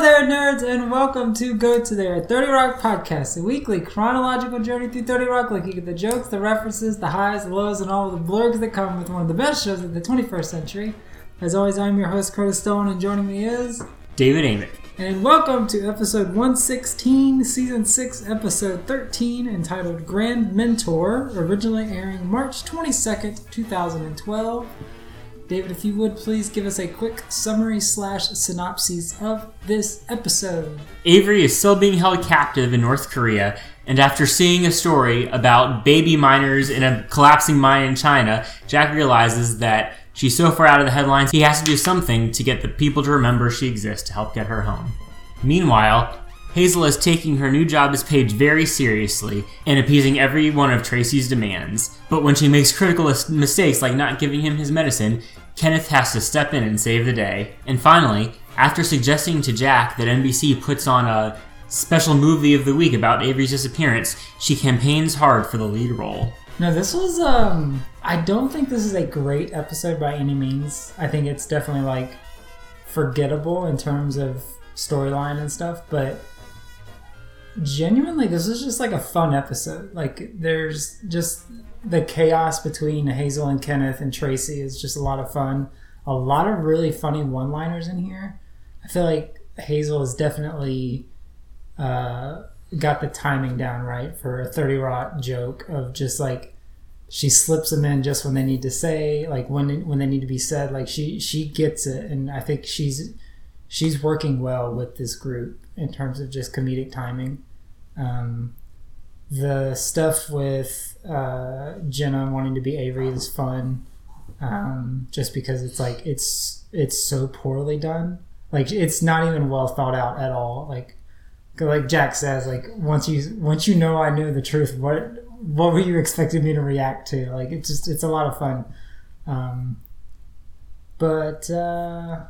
Hello there, nerds, and welcome to Go To There, a 30 Rock podcast, a weekly chronological journey through 30 Rock, looking at the jokes, the references, the highs, the lows, and all the blergs that come with one of the best shows of the 21st century. As always, I'm your host, Curtis Stone, and joining me is. David Amick. And welcome to episode 116, season 6, episode 13, entitled Grandmentor, originally airing March 22nd, 2012. David, if you would please give us a quick summary slash synopsis of this episode. Avery is still being held captive in North Korea, and after seeing a story about baby miners in a collapsing mine in China, Jack realizes that she's so far out of the headlines he has to do something to get the people to remember she exists to help get her home. Meanwhile, Hazel is taking her new job as page very seriously and appeasing every one of Tracy's demands. But when she makes critical mistakes like not giving him his medicine, Kenneth has to step in and save the day. And finally, after suggesting to Jack that NBC puts on a special movie of the week about Avery's disappearance, she campaigns hard for the lead role. No, this was um I don't think this is a great episode by any means. I think it's definitely like forgettable in terms of storyline and stuff, but genuinely this is just like a fun episode like there's just the chaos between hazel and kenneth and tracy is just a lot of fun. A lot of really funny one liners in here. I feel like hazel has definitely uh, got the timing down right for a 30 Rock joke of just like she slips them in just when they need to say like when when they need to be said. Like she she gets it and i think she's she's working well with this group in terms of just comedic timing. Um, the stuff with uh, Jenna wanting to be Avery is fun, um, just because it's like it's it's so poorly done. Like it's not even well thought out at all. Like like Jack says, like once you once you know I knew the truth, what what were you expecting me to react to? Like it's just it's a lot of fun. Um, but uh,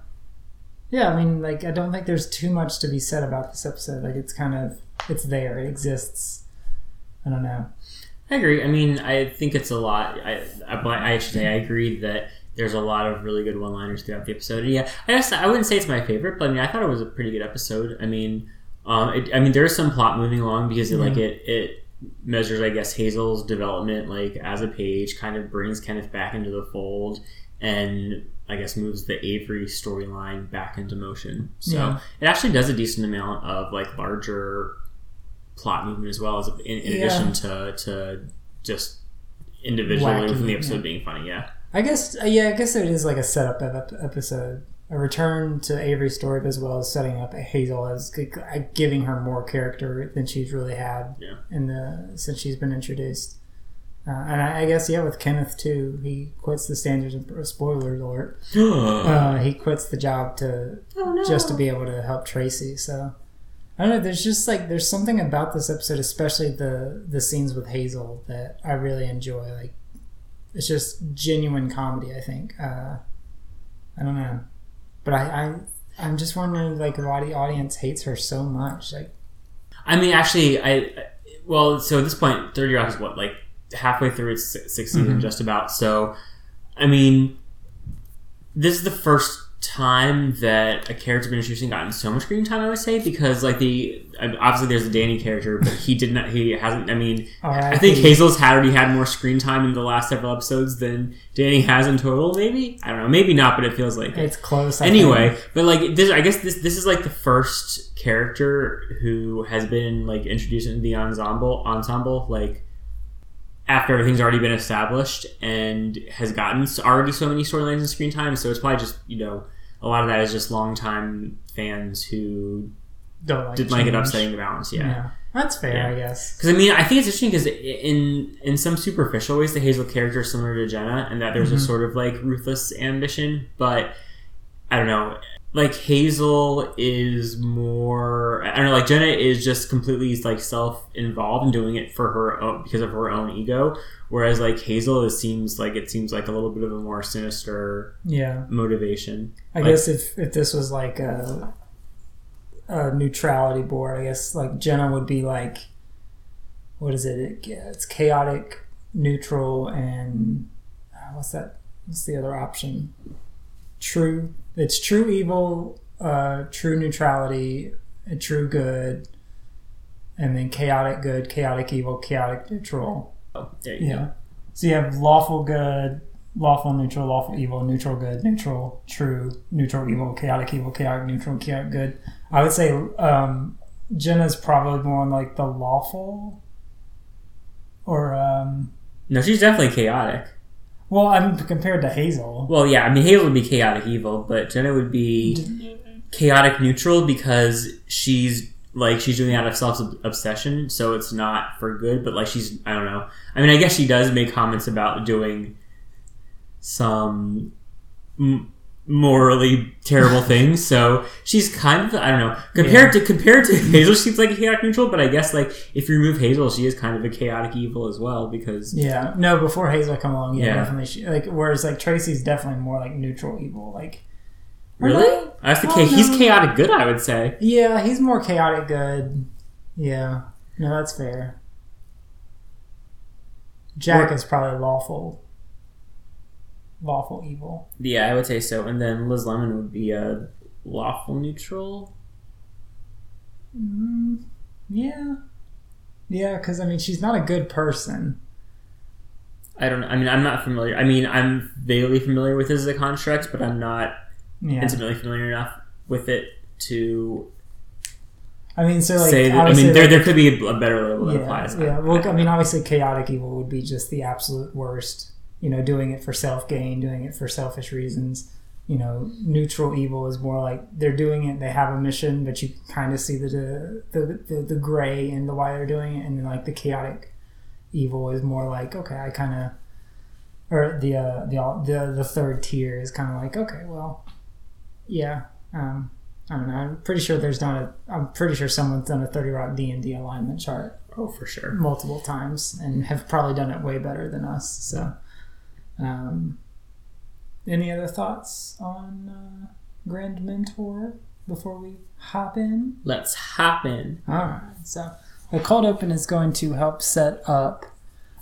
yeah, I mean, like I don't think there's too much to be said about this episode. Like it's kind of it's there. It exists. I don't know. I agree. I mean, I think it's a lot. I, I, I should say I agree that there's a lot of really good one-liners throughout the episode. And yeah, I guess I wouldn't say it's my favorite, but I mean, I thought it was a pretty good episode. I mean, um, it, I mean, there's some plot moving along because it, like mm-hmm. it it measures, I guess, Hazel's development like as a page, kind of brings Kenneth back into the fold, and I guess moves the Avery storyline back into motion. So yeah. it actually does a decent amount of like larger plot movement as well as in, in yeah. addition to to just individually Wacky, from the episode yeah. being funny. Yeah, I guess uh, yeah, I guess it is like a setup of ep episode, a return to Avery's story, as well as setting up Hazel as giving her more character than she's really had yeah. in the since she's been introduced. Uh, and I, I, guess yeah, with Kenneth too, he quits the standards. Spoiler alert! uh, he quits the job to oh, no. just to be able to help Tracy. So I don't know. There's just like there's something about this episode, especially the the scenes with Hazel, that I really enjoy. Like it's just genuine comedy. I think. Uh, I don't know, but I, I I'm just wondering like why the audience hates her so much. Like, I mean, actually, I well, so at this point, Thirty Rock is what like halfway through its sixth season, mm-hmm. just about. So, I mean, this is the first time that a character been introduced and gotten so much screen time, I would say, because like the obviously there's the Danny character, but he did not. He hasn't. I mean, oh, I think Hazel's had already had more screen time in the last several episodes than Danny has in total. Maybe I don't know. Maybe not, but it feels like it's it. close. I anyway, think. but like this, I guess this this is like the first character who has been like introduced into the ensemble ensemble like after everything's already been established and has gotten already so many storylines and screen time. So it's probably just you know a lot of that is just longtime fans who don't like didn't like it upsetting the balance. Yeah. yeah. That's fair, yeah. I guess. Because I mean, I think it's interesting because in in some superficial ways, the Hazel character is similar to Jenna, and that there's mm-hmm. a sort of like ruthless ambition. But I don't know like Hazel is more I don't know like Jenna is just completely like self involved and doing it for her own because of her own ego. Whereas like Hazel it seems like it seems like a little bit of a more sinister yeah. motivation. I like, guess if if this was like a a neutrality board I guess like Jenna would be like what is it, it it's chaotic neutral and uh, what's that what's the other option? True it's true evil uh, true neutrality, a true good, and then chaotic good, chaotic evil, chaotic neutral. Oh, there you Yeah. go. So you have lawful good, lawful neutral, lawful evil, neutral good, neutral true, neutral evil, chaotic evil, chaotic neutral, chaotic good. I would say um, Jenna's probably more on like the lawful, or um, No, she's definitely chaotic. Well, I'm compared to Hazel. Well, yeah, I mean Hazel would be chaotic evil, but Jenna would be chaotic neutral because she's like she's doing out of self obsession, so it's not for good. But like she's, I don't know. I mean, I guess she does make comments about doing some morally terrible things. So she's kind of, I don't know, compared to compared to Hazel, she's like chaotic neutral. But I guess like if you remove Hazel, she is kind of a chaotic evil as well because Yeah, no, before Hazel come along, yeah, Yeah. definitely. She, like, whereas like Tracy's definitely more like neutral evil. Like, really, that's the Oh, case. He's chaotic good, I would say. yeah, he's more chaotic good. Yeah, no, that's fair. Jack Or- is probably lawful, lawful evil. Yeah, I would say so. And then Liz Lemon would be a lawful neutral. Mm, yeah, yeah, because I mean, she's not a good person. I don't know. I mean, I'm not familiar. I mean, I'm vaguely familiar with this as a construct, but I'm not Yeah, intimately familiar enough with it to I mean, so like, say that. I mean, there, like- there could be a, a better label that yeah, applies. yeah. Well, I mean, obviously, chaotic evil would be just the absolute worst. You know, doing it for self gain, doing it for selfish reasons. You know, neutral evil is more like they're doing it, they have a mission, but you kind of see the, the the the gray and the why they're doing it, and then like the chaotic evil is more like okay, I kind of, or the uh, the the the third tier is kind of like okay, well, yeah. Um, I don't know. I'm pretty sure there's not a. I'm pretty sure someone's done a Thirty Rock D and D alignment chart oh, for sure. multiple times and have probably done it way better than us. So, um, any other thoughts on uh, Grandmentor before we hop in? Let's hop in. All right. So, the cold open is going to help set up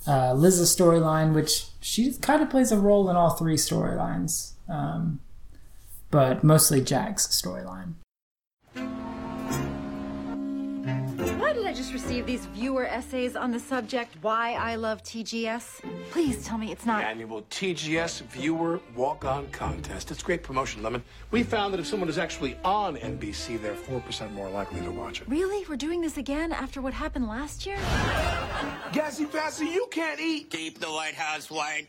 uh, Liz's storyline, which she kind of plays a role in all three storylines, um, but mostly Jack's storyline. Did I just receive these viewer essays on the subject why I love TGS? Please tell me it's not. Annual TGS Viewer Walk On Contest. It's great promotion, Lemon. We found that if someone is actually on NBC, they're 4% more likely to watch it. Really? We're doing this again after what happened last year? Gassy Passy, you can't eat. Keep the White House white.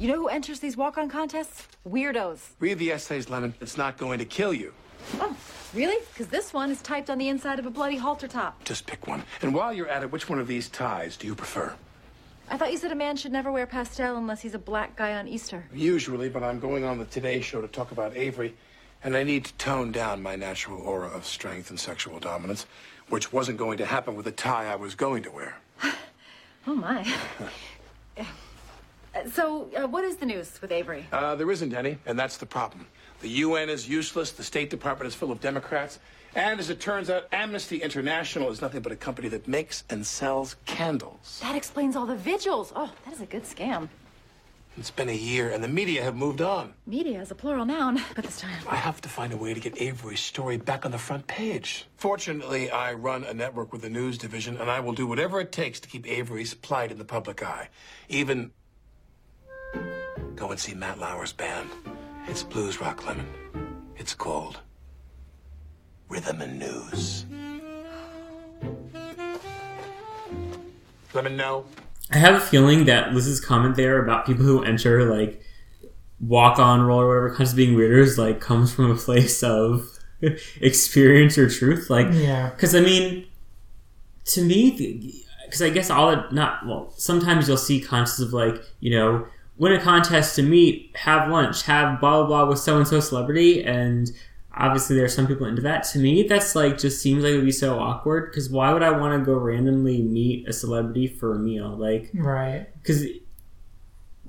You know who enters these walk on contests? Weirdos. Read the essays, Lemon. It's not going to kill you. Oh, really? Because this one is typed on the inside of a bloody halter top. Just pick one. And while you're at it, which one of these ties do you prefer? I thought you said a man should never wear pastel unless he's a black guy on Easter. Usually, but I'm going on the Today Show to talk about Avery, and I need to tone down my natural aura of strength and sexual dominance, which wasn't going to happen with the tie I was going to wear. Oh, my. So, uh, what is the news with Avery? Uh, there isn't any, and that's the problem. The UN is useless, the State Department is full of Democrats, and as it turns out, Amnesty International is nothing but a company that makes and sells candles. That explains all the vigils. Oh, that is a good scam. It's been a year, and the media have moved on. Media is a plural noun, but this time. I have to find a way to get Avery's story back on the front page. Fortunately, I run a network with a news division, and I will do whatever it takes to keep Avery's plight in the public eye. Even go and see Matt Lauer's band. It's blues rock lemon. It's called Rhythm and News. Lemon, no. I have a feeling that Liz's comment there about people who enter like walk on role or whatever kinds of being weirdos like comes from a place of experience or truth. Like, Yeah. because I mean, to me, because I guess all it not well. Sometimes you'll see contests of like you know win a contest to meet, have lunch, have blah blah blah with so and so celebrity, and obviously there are some people into that. To me, that's like just seems like it would be so awkward. Because why would I want to go randomly meet a celebrity for a meal? Like, Right. because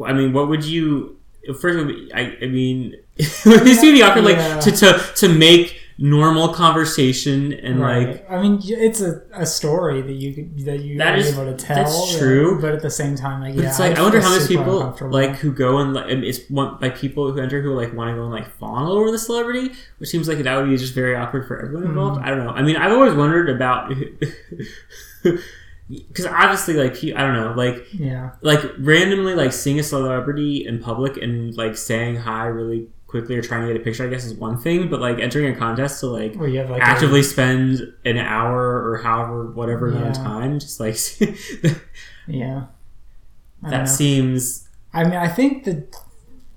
I mean, what would you? First, it would be- I, I mean, it would be awkward, like Yeah. to, to to make normal conversation and like I mean, it's a, a story that you that you That are is- able to tell. that's that- true. but at the same time, like But yeah, it's like I'd I wonder how many people like who go and like it's one by people who enter who like want to go and like fawn all over the celebrity, which seems like that would be just very awkward for everyone involved. Mm-hmm. I don't know. I mean, I've always wondered about because obviously, like he- I don't know, like yeah, like randomly like seeing a celebrity in public and like saying hi really quickly or trying to get a picture. I guess is one thing, but like entering a contest to like where you have like actively spend an hour or however whatever amount of time, just like yeah. I that seems I mean, I think the,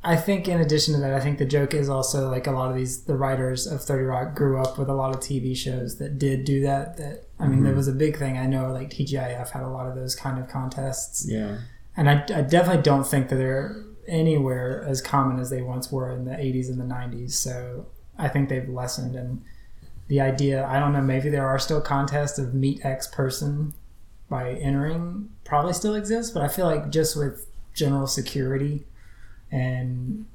I think in addition to that, I think the joke is also like a lot of these the writers of Thirty Rock grew up with a lot of TV shows that did do that. That I mean, Mm-hmm. there was a big thing. I know like TGIF had a lot of those kind of contests, yeah. and I, I definitely don't think that they're anywhere as common as they once were in the '80s and the '90s. So I think they've lessened and. The idea, I don't know, maybe there are still contests of meet X person by entering probably still exists, but I feel like just with general security and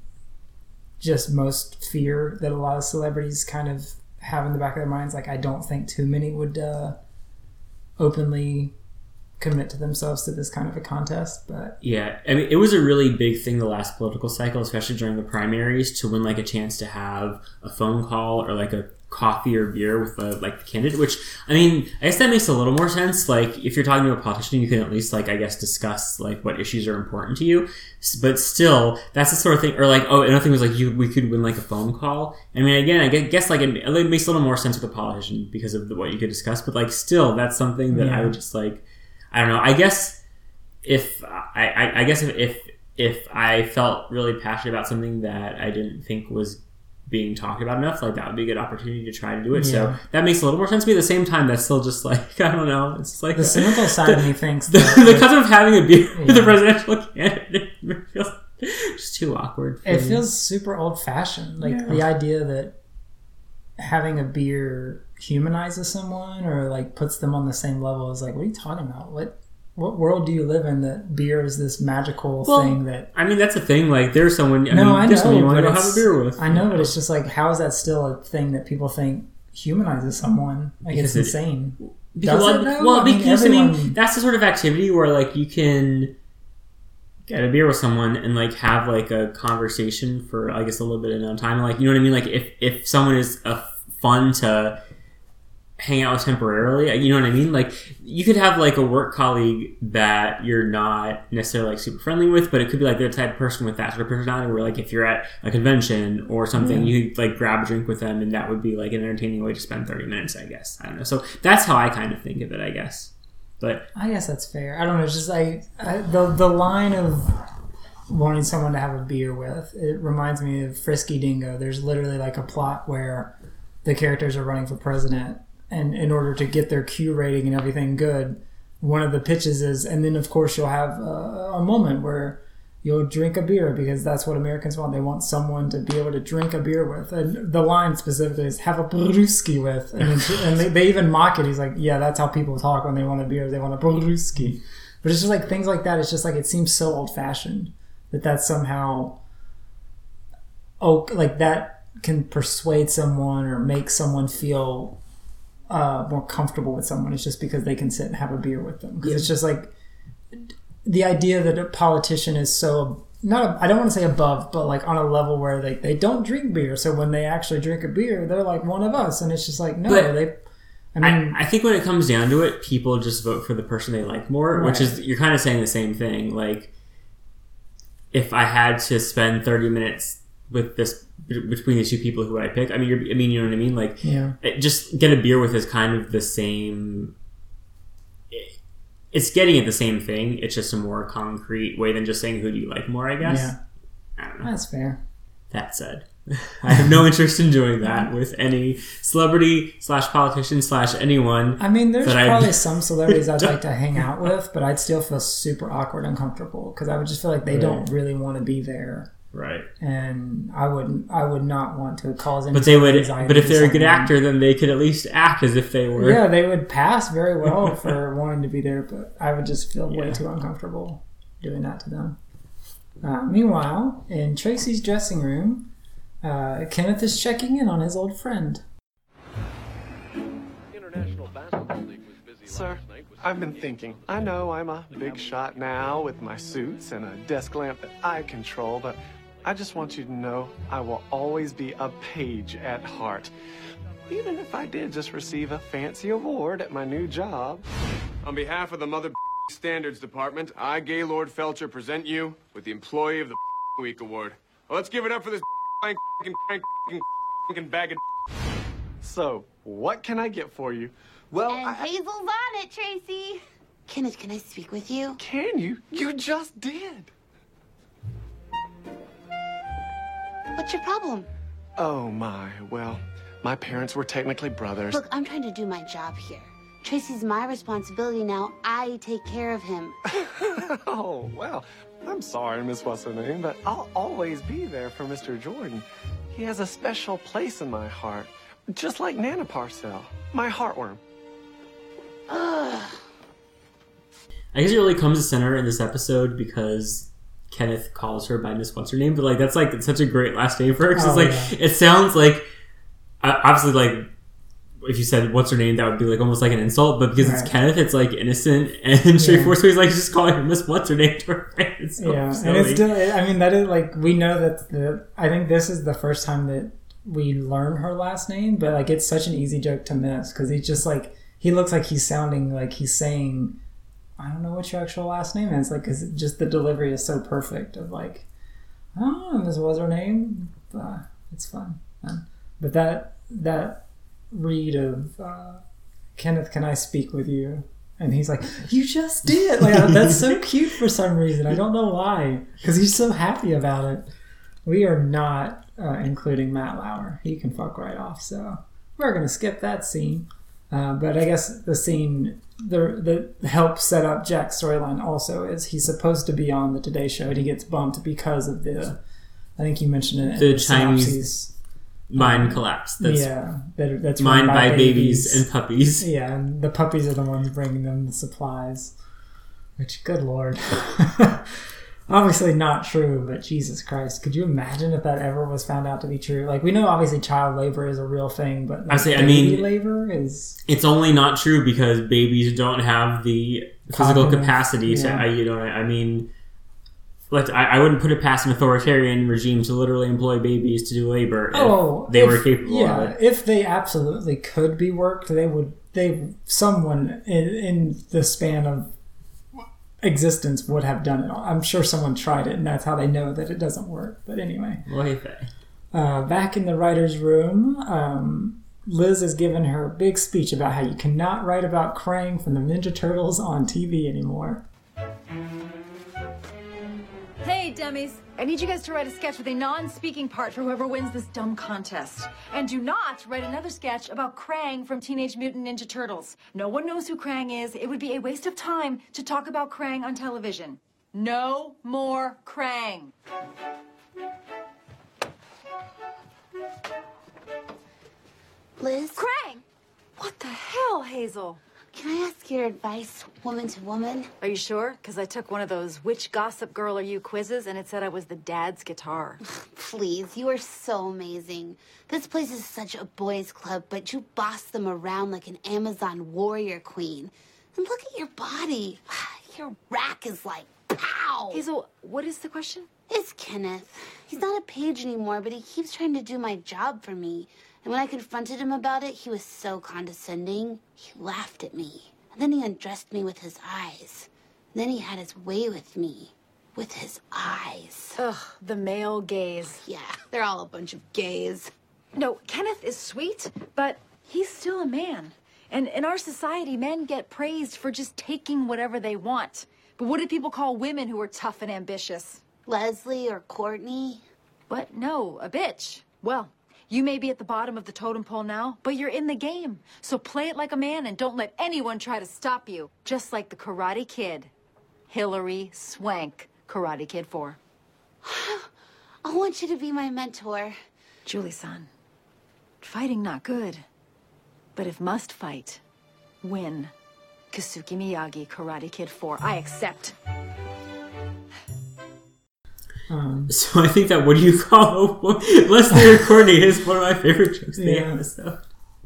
just most fear that a lot of celebrities kind of have in the back of their minds, like I don't think too many would uh, openly commit to themselves to this kind of a contest. But Yeah, I mean, it was a really big thing the last political cycle, especially during the primaries, to win like a chance to have a phone call or like a coffee or beer with a like the candidate. Which I mean, I guess that makes a little more sense. Like if you're talking to a politician, you can at least like I guess discuss like what issues are important to you. But still, that's the sort of thing. Or like, oh, another thing was like you we could win like a phone call. I mean, again, I guess like it, it makes a little more sense with a politician because of the, what you could discuss. But like, still, that's something that I would just like. I don't know. I guess if I, I, I guess if, if if I felt really passionate about something that I didn't think was being talked about enough, like that would be a good opportunity to try to do it. So that makes a little more sense to me. At the same time, that's still just like I don't know. It's just like the cynical side of me thinks the, that the like, of having a beer with a presidential candidate feels just too awkward. for it me. feels super old fashioned. Like Yeah. the idea that having a beer humanizes someone or like puts them on the same level is like, what are you talking about? What what world do you live in that beer is this magical Well, thing that I mean, that's the thing. Like, there's someone. I no, mean, I there's someone you know, want to have a beer with. I know, but it's just like, how is that still a thing that people think humanizes someone? Like it's Because it- insane. Because, Does well, it though? well, I mean, because I mean, that's the sort of activity where like you can get a beer with someone and like have like a conversation for I guess a little bit of no time. Like you know what I mean? Like if if someone is a fun to hang out with temporarily, you know what I mean? Like you could have like a work colleague that you're not necessarily like super friendly with, but it could be like the type of person with that sort of personality where like if you're at a convention or something, you like grab a drink with them and that would be like an entertaining way to spend 30 minutes, I guess. I don't know. So that's how I kind of think of it, I guess. But I guess that's fair. I don't know. It's just like I, the the line of wanting someone to have a beer with. It reminds me of Frisky Dingo. There's literally like a plot where the characters are running for president, and in order to get their Q rating and everything good, one of the pitches is, and then of course you'll have a, a moment where you'll drink a beer because that's what Americans want. They want someone to be able to drink a beer with. And the line specifically is "have a brewski with," and, and they, they even mock it. He's like, "Yeah, that's how people talk when they want a beer. They want a brewski." But it's just like things like that. It's just like it seems so old fashioned that that's somehow oh like that can persuade someone or make someone feel uh, more comfortable with someone. It's just because they can sit and have a beer with them. Because it's just like the idea that a politician is so not I don't want to say above, but like on a level where they, they don't drink beer. So when they actually drink a beer, they're like one of us, and it's just like no, But- they. I mean, I, I think when it comes down to it, people just vote for the person they like more, which is you're kind of saying the same thing. Like, if I had to spend 30 minutes with this between these two people, who I pick? I mean, you're, I mean, you know what I mean? Like, yeah, it, just get a beer with is kind of the same. it- It's getting at the same thing. It's just a more concrete way than just saying who do you like more. I guess. yeah, I don't know. that's fair. That said, I have no interest in doing that with any celebrity slash politician slash anyone. I mean, there's probably some celebrities I'd like to hang out with, but I'd still feel super awkward, uncomfortable because I would just feel like they don't really want to be there, Right. And I would I would not want to cause any. But they would. But if they're a good actor, then they could at least act as if they were. Yeah, they would pass very well for wanting to be there, but I would just feel yeah. way too uncomfortable doing that to them. Uh, meanwhile, in Tracy's dressing room, uh, Kenneth is checking in on his old friend. Sir, I've been thinking. I know I'm a big shot now with my suits and a desk lamp that I control, but I just want you to know I will always be a page at heart. Even if I did just receive a fancy award at my new job. On behalf of the Mother Standards Department, I, Gaylord Felcher, present you with the Employee of the Week Award. Well, let's give it up for this bag of. So, what can I get for you? Well, And I, Hazel's on it, Tracy. Kenneth, can I speak with you? can you? You just did. What's your problem? Oh my, well, my parents were technically brothers. Look, I'm trying to do my job here. Tracy's my responsibility now. I take care of him. Oh, well, I'm sorry, Miss What's her name, but I'll always be there for Mr. Jordan. He has a special place in my heart, just like Nana Parcell, my heartworm. I guess it really comes to center in this episode because Kenneth calls her by Miss What's her name, but like that's like such a great last name for her. 'cause Oh, it's like it sounds like obviously like if you said what's her name, that would be like almost like an insult. But because Right. it's Kenneth, it's like innocent and straightforward. So he's like just calling her Miss What's her name to her face. So yeah, and it's still. I mean, that is like we know that the. I think this is the first time that we learn her last name, but like it's such an easy joke to miss because he's just like he looks like he's sounding like he's saying, "I don't know what your actual last name is," like because just the delivery is so perfect of like, "Oh, this was her name." Uh, it's fun, but that that read of uh, Kenneth, can I speak with you? And he's like, "You just did!" Like that's so cute for some reason. I don't know why, because he's so happy about it. We are not uh, including Matt Lauer. He can fuck right off. So we're gonna skip that scene. Uh, but I guess the scene the the help set up Jack's storyline also is he's supposed to be on the Today Show and he gets bumped because of the. I think you mentioned it. in The Chinese mind collapse. That's yeah, that, that's mined by babies and puppies. yeah, and the puppies are the ones bringing them the supplies. Which, good lord. obviously not true, but Jesus Christ. Could you imagine if that ever was found out to be true? Like, we know obviously child labor is a real thing, but like, say, I baby mean- labor is. It's only not true because babies don't have the physical Cognitive, capacity. So yeah. I, you know, I mean, like I, I wouldn't put it past an authoritarian regime to literally employ babies to do labor if Oh, they if- were capable Yeah, of it. if they absolutely could be worked, they would. They someone in, in the span of existence would have done it. I'm sure someone tried it, and that's how they know that it doesn't work. But anyway. Well, hey, Faye. Uh, back in the writer's room, um, Liz has given her big speech about how you cannot write about Krang from the Ninja Turtles on TV anymore. Dummies. I need you guys to write a sketch with a non-speaking part for whoever wins this dumb contest. And do not write another sketch about Krang from Teenage Mutant Ninja Turtles. No one knows who Krang is. It would be a waste of time to talk about Krang on television. No more Krang. Liz, Krang! What the hell, Hazel? Can I ask your advice, woman to woman? Are you sure? Because I took one of those which gossip girl are you quizzes and it said I was the dad's guitar. Please, you are so amazing. This place is such a boys' club, but you boss them around like an Amazon warrior queen. And look at your body. Your rack is like pow. Hazel, what is the question? It's Kenneth. He's not a page anymore, but he keeps trying to do my job for me. And when I confronted him about it, he was so condescending. He laughed at me. And then he undressed me with his eyes. And then he had his way with me. With his eyes. Ugh, the male gaze. Yeah, they're all a bunch of gays. No, Kenneth is sweet, but he's still a man. And in our society, men get praised for just taking whatever they want. But what do people call women who are tough and ambitious? Leslie or Courtney. What? No, a bitch. Well, you may be at the bottom of the totem pole now, but you're in the game. So play it like a man and don't let anyone try to stop you. Just like the Karate Kid. Hilary Swank, Karate Kid 4. I want you to be my mentor. Julie-san, fighting not good. But if must fight, win. Kesuke Miyagi, Karate Kid 4. I accept. Um, So I think that what do you call Leslie Courtney is one of my favorite jokes. in the Yeah. episode.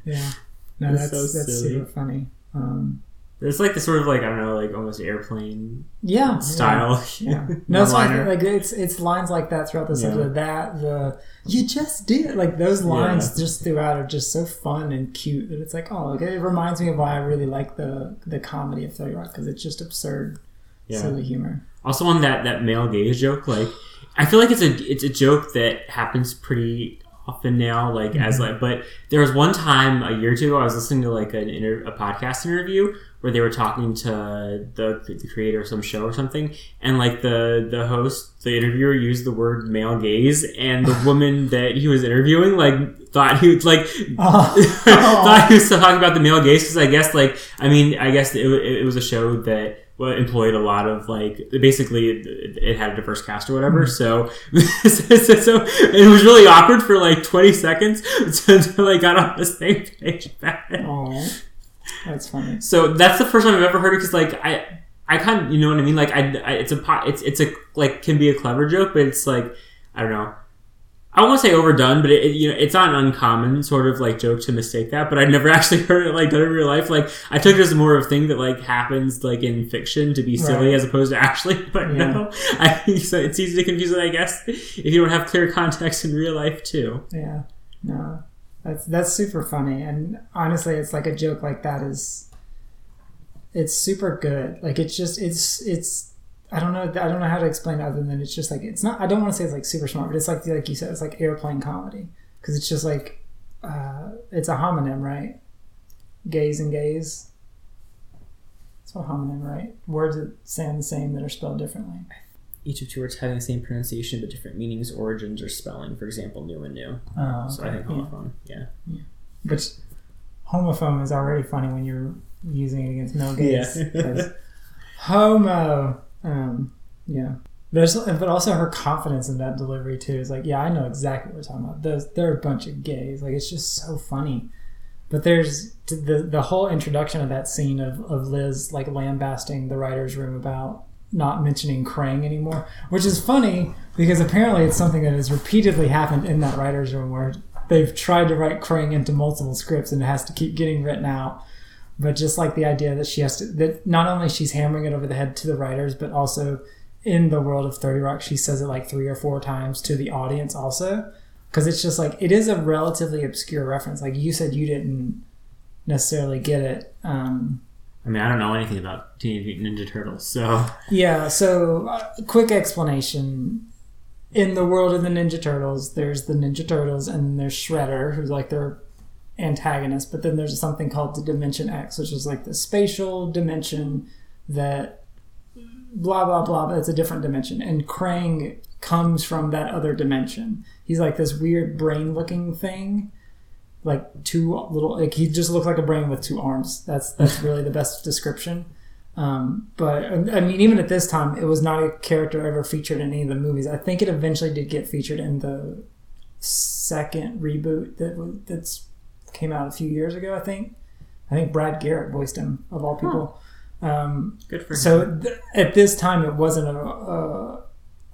yeah, no, It's that's so that's silly. super funny. Um, There's like the sort of like I don't know, like almost airplane yeah style. Yeah. No, it's like, like it's it's lines like that throughout this Yeah. episode. That the you just did like those lines Yeah. just throughout are just so fun and cute that it's like oh okay. It reminds me of why I really like the the comedy of Thirty Rock because it's just absurd, Yeah. silly humor. Also on that that male gaze joke, like I feel like it's a it's a joke that happens pretty often now. Like as Mm-hmm. like, but there was one time a year or two ago I was listening to like an inter- a podcast interview where they were talking to the the creator of some show or something, and like the the host, the interviewer used the word male gaze, and the woman that he was interviewing like thought he was like Oh. thought he was talking about the male gaze because I guess like I mean I guess it, it was a show that employed a lot of like basically it, it had a diverse cast or whatever mm. so, so so it was really awkward for like 20 seconds until I got on the same page. Oh, that's funny. So that's the first time I've ever heard it because like I I kind of you know what I mean like I, I it's a pot it's it's a like can be a clever joke but it's like I don't know I won't say overdone but it, it- you know it's not an uncommon sort of like joke to mistake that but I'd never actually heard it like done in real life like I took it as more of a thing that like happens like in fiction to be silly Right. as opposed to actually but Yeah. no I so it's easy to confuse it I guess if you don't have clear context in real life too Yeah, no, that's that's super funny, and honestly, it's like a joke like that is, it's super good. Like it's just it's it's I don't know I don't know how to explain it other than it's just like it's not I don't want to say it's like super smart, but it's like like you said, it's like airplane comedy because it's just like uh, it's a homonym, right? Gaze and gaze. It's a homonym, right? Words that sound the same that are spelled differently. each of two words having the same pronunciation but different meanings origins or spelling for example new and new Oh, so I okay, think yeah. homophone yeah Which homophone is already funny when you're using it against male gaze. Yeah. homo. Um, yeah. There's, but also her confidence in that delivery too is like, yeah, I know exactly what we're talking about. Those, they're a bunch of gays. Like, it's just so funny. But there's the the whole introduction of that scene of, of Liz like lambasting the writer's room about not mentioning Krang anymore, which is funny because apparently it's something that has repeatedly happened in that writer's room where they've tried to write Krang into multiple scripts and it has to keep getting written out. But just like the idea that she has to, that not only she's hammering it over the head to the writers, but also in the world of 30 Rock, she says it like three or four times to the audience also. Because it's just like, it is a relatively obscure reference. Like you said, you didn't necessarily get it. Um, I mean I don't know anything about Teenage Mutant Ninja Turtles so yeah, so uh, quick explanation. In the world of the Ninja Turtles, there's the Ninja Turtles and there's Shredder, who's like their antagonist, but then there's something called the Dimension X, which is like the spatial dimension that blah blah blah, but it's a different dimension. And Krang comes from that other dimension. He's like this weird brain looking thing. Like two little like he just looks like a brain with two arms. That's that's really the best description. Um, but I mean, even at this time, it was not a character ever featured in any of the movies. I think it eventually did get featured in the second reboot that that's came out a few years ago. I think. I think Brad Garrett voiced him of all people. Um, good for him so th- at this time, it wasn't a, a,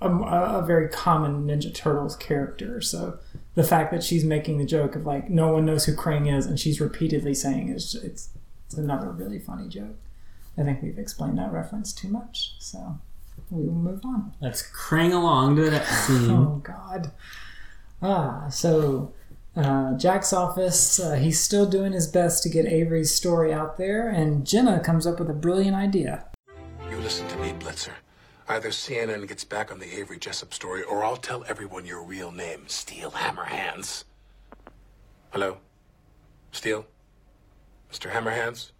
a, a very common Ninja Turtles character. So the fact that she's making the joke of like no one knows who Krang is, and she's repeatedly saying it's it's, it's another really funny joke. I think we've explained that reference too much, so we will move on. let's crank along to that scene Oh God. Ah, so uh, Jack's office. Uh, he's still doing his best to get Avery's story out there, and Jenna comes up with a brilliant idea. You listen to me, Blitzer. Either CNN gets back on the Avery Jessup story, or I'll tell everyone your real name, Steel Hammerhands. Hello? Steel? Mr. Hammerhands?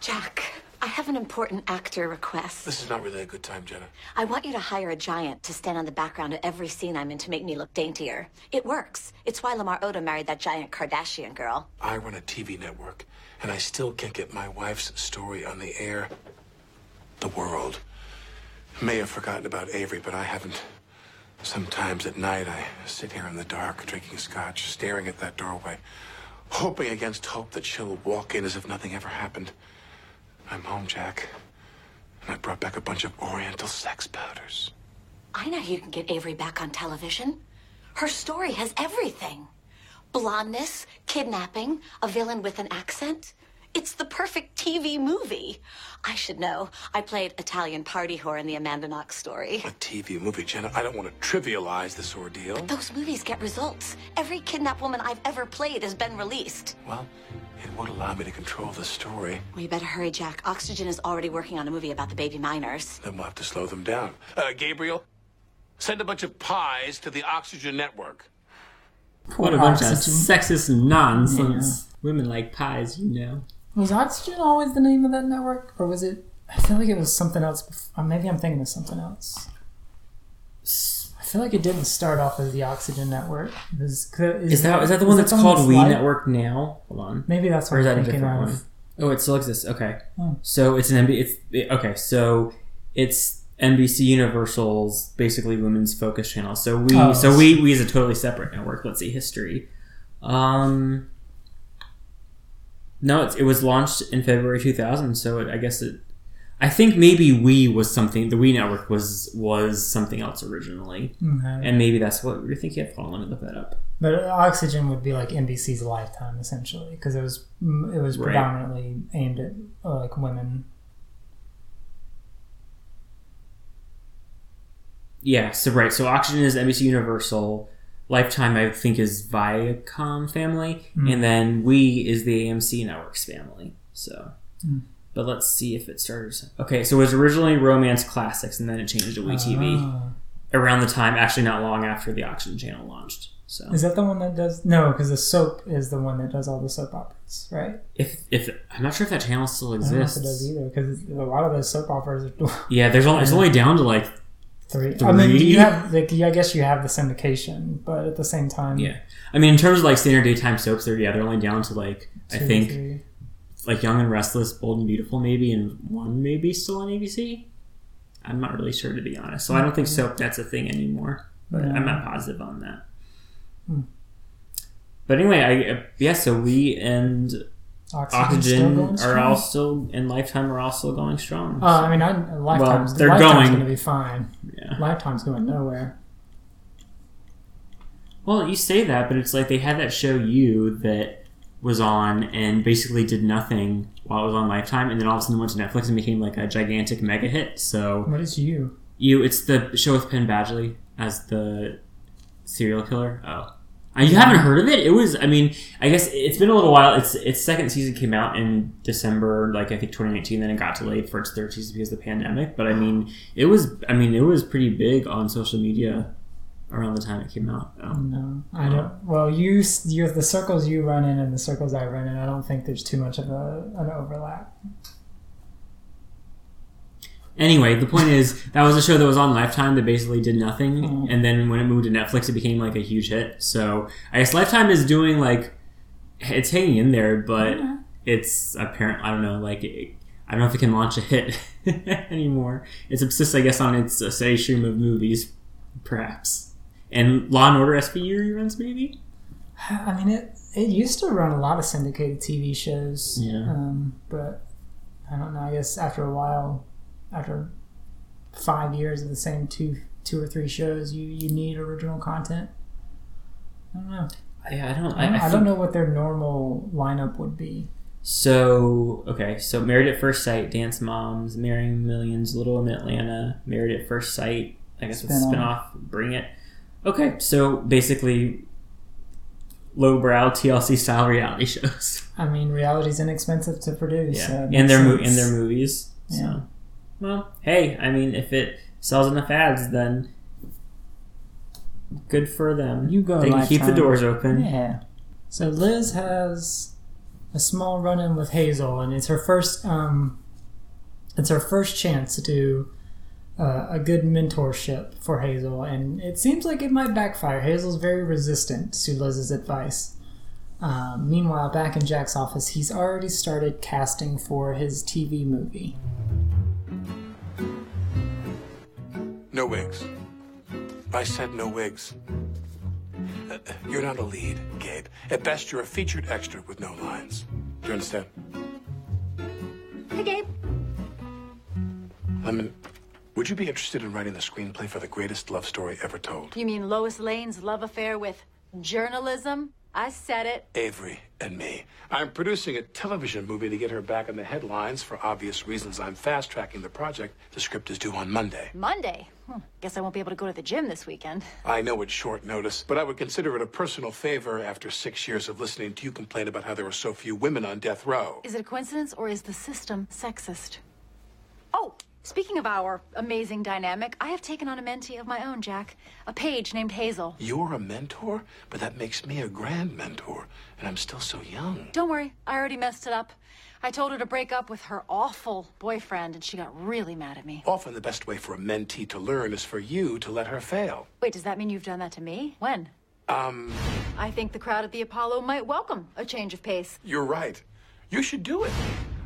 Jack, I have an important actor request. This is not really a good time, Jenna. I want you to hire a giant to stand on the background of every scene I'm in to make me look daintier. It works. It's why Lamar Odom married that giant Kardashian girl. I run a TV network, and I still can't get my wife's story on the air. The world may have forgotten about Avery, but I haven't. Sometimes at night, I sit here in the dark, drinking scotch, staring at that doorway, hoping against hope that she'll walk in as if nothing ever happened. I'm home, Jack, and I brought back a bunch of Oriental sex powders. I know you can get Avery back on television. Her story has everything blondness, kidnapping, a villain with an accent. It's the perfect TV movie. I should know. I played Italian party whore in the Amanda Knox story. A TV movie, Jenna. I don't want to trivialize this ordeal. Those movies get results. Every kidnapped woman I've ever played has been released. Well, it won't allow me to control the story. Well, you better hurry, Jack. Oxygen is already working on a movie about the baby miners. Then we'll have to slow them down. Uh, Gabriel, send a bunch of pies to the Oxygen Network. What a bunch of sexist nonsense. Women like pies, you know. Was Oxygen always the name of that network, or was it? I feel like it was something else. Before, uh, maybe I'm thinking of something else. I feel like it didn't start off as the Oxygen Network. Was, Is that is that the one that's called We Network now? Hold on. Maybe that's what Or is I'm that a thinking different of. one? Oh, it still exists. Okay. Oh. So it's an NB. It's it- okay. So it's NBC Universal's basically women's focus channel. So we Oh, so we we is a totally separate network. Let's see history. Um. No, it, it was launched in February 2000. So it, I guess it. I think maybe we was something. The We network was was something else originally, Okay. and maybe that's what you're thinking of. Hold on, let me look that up. But Oxygen would be like NBC's Lifetime essentially, because it was mm, it was Right. predominantly aimed at uh, like women. Yeah, so right. So Oxygen is NBC Universal. Lifetime, I think, is Viacom family, Mm. and then We is the AMC Networks family. So, Mm. but let's see if it starts. Okay, so it was originally Romance Classics, and then it changed to WeTV Ah. around the time, actually not long after the Oxygen channel launched. So, Is that the one that does? No, because the soap is the one that does all the soap operas, right? if if I'm not sure if that channel still I don't know if exists. it does either, because a lot of those soap operas are Yeah, there's only it's only down to like three. I mean, you have like I guess you have the syndication, but at the same time, yeah. I mean, in terms of like standard daytime soaps, they're yeah they're only down to like I think three. like Young and Restless, Bold and Beautiful, maybe, and one maybe still on ABC. I'm not really sure to be honest. So I don't think soap that's a thing anymore. But No. I'm not positive on that. Hmm. But anyway, I yeah. So we and Oxygen's still Oxygen are all still in Lifetime are all still going strong. Oh, I mean, I, Lifetime's, they're Lifetime's going. to be fine. yeah. Lifetime's going nowhere. Well, you say that, but it's like they had that show you that was on and basically did nothing while it was on Lifetime, and then all of a sudden went to Netflix and became like a gigantic mega hit. So What is you? You, it's the show with Penn Badgley as the serial killer. Oh, and you haven't heard of it? It was, I mean, I guess it's been a little while. Its its second season came out in December, like I think 2019. Then it got delayed for its third season because of the pandemic. But I mean, it was, I mean, it was pretty big on social media around the time it came out. Oh. No, I uh-huh. don't. Well, you, you the circles you run in and the circles I run in. I don't think there's too much of a, an overlap. Anyway, the point is that was a show that was on Lifetime that basically did nothing, Mhm. and then when it moved to Netflix, it became like a huge hit. So I guess Lifetime is doing like it's hanging in there, but it's apparent. I don't know, like it, I don't know if it can launch a hit anymore. It's obsessed, I guess, on its uh, steady stream of movies, perhaps, and Law and Order SVU reruns, maybe. I mean, it it used to run a lot of syndicated TV shows. Yeah. Um, but I don't know. I guess after a while, after five years of the same two two or three shows, you you need original content. I don't know. I, I don't. I, I, don't- I don't know what their normal lineup would be. So okay, so Married at First Sight, Dance Moms, Marrying Millions, Little in Atlanta, Married at First Sight. I guess it's a Spin-off. spinoff. Bring it. Okay, so basically, lowbrow TLC style reality shows. I mean, reality's inexpensive to produce. Yeah, so and their mo- and their movies. Yeah. So, well, hey, I mean, if it sells enough ads, then good for them. You go, They can keep the doors open. Yeah. So Liz has a small run-in with Hazel, and it's her first. Um, it's her first chance to do uh, a good mentorship for Hazel, and it seems like it might backfire. Hazel's very resistant to Liz's advice. Um, meanwhile, back in Jack's office, he's already started casting for his TV movie. No wigs. I said no wigs. Uh, You're not a lead, Gabe. At best, you're a featured extra with no lines. Do you understand? Hey, Gabe. Lemon, would you be interested in writing the screenplay for the greatest love story ever told? You mean Lois Lane's love affair with journalism? I said it. Avery and me. I'm producing a television movie to get her back in the headlines. For obvious reasons, I'm fast tracking the project. The script is due on Monday. Monday. Hmm. Guess I won't be able to go to the gym this weekend. I know it's short notice, but I would consider it a personal favor after six years of listening to you complain about how there are so few women on death row. Is it a coincidence or is the system sexist? Oh, speaking of our amazing dynamic, I have taken on a mentee of my own, Jack. A page named Hazel. You're a mentor, but that makes me a grand mentor, and I'm still so young. Don't worry, I already messed it up. I told her to break up with her awful boyfriend, and she got really mad at me. Often the best way for a mentee to learn is for you to let her fail. Wait, does that mean you've done that to me? When? Um, I think the crowd at the Apollo might welcome a change of pace. you're right. You should do it.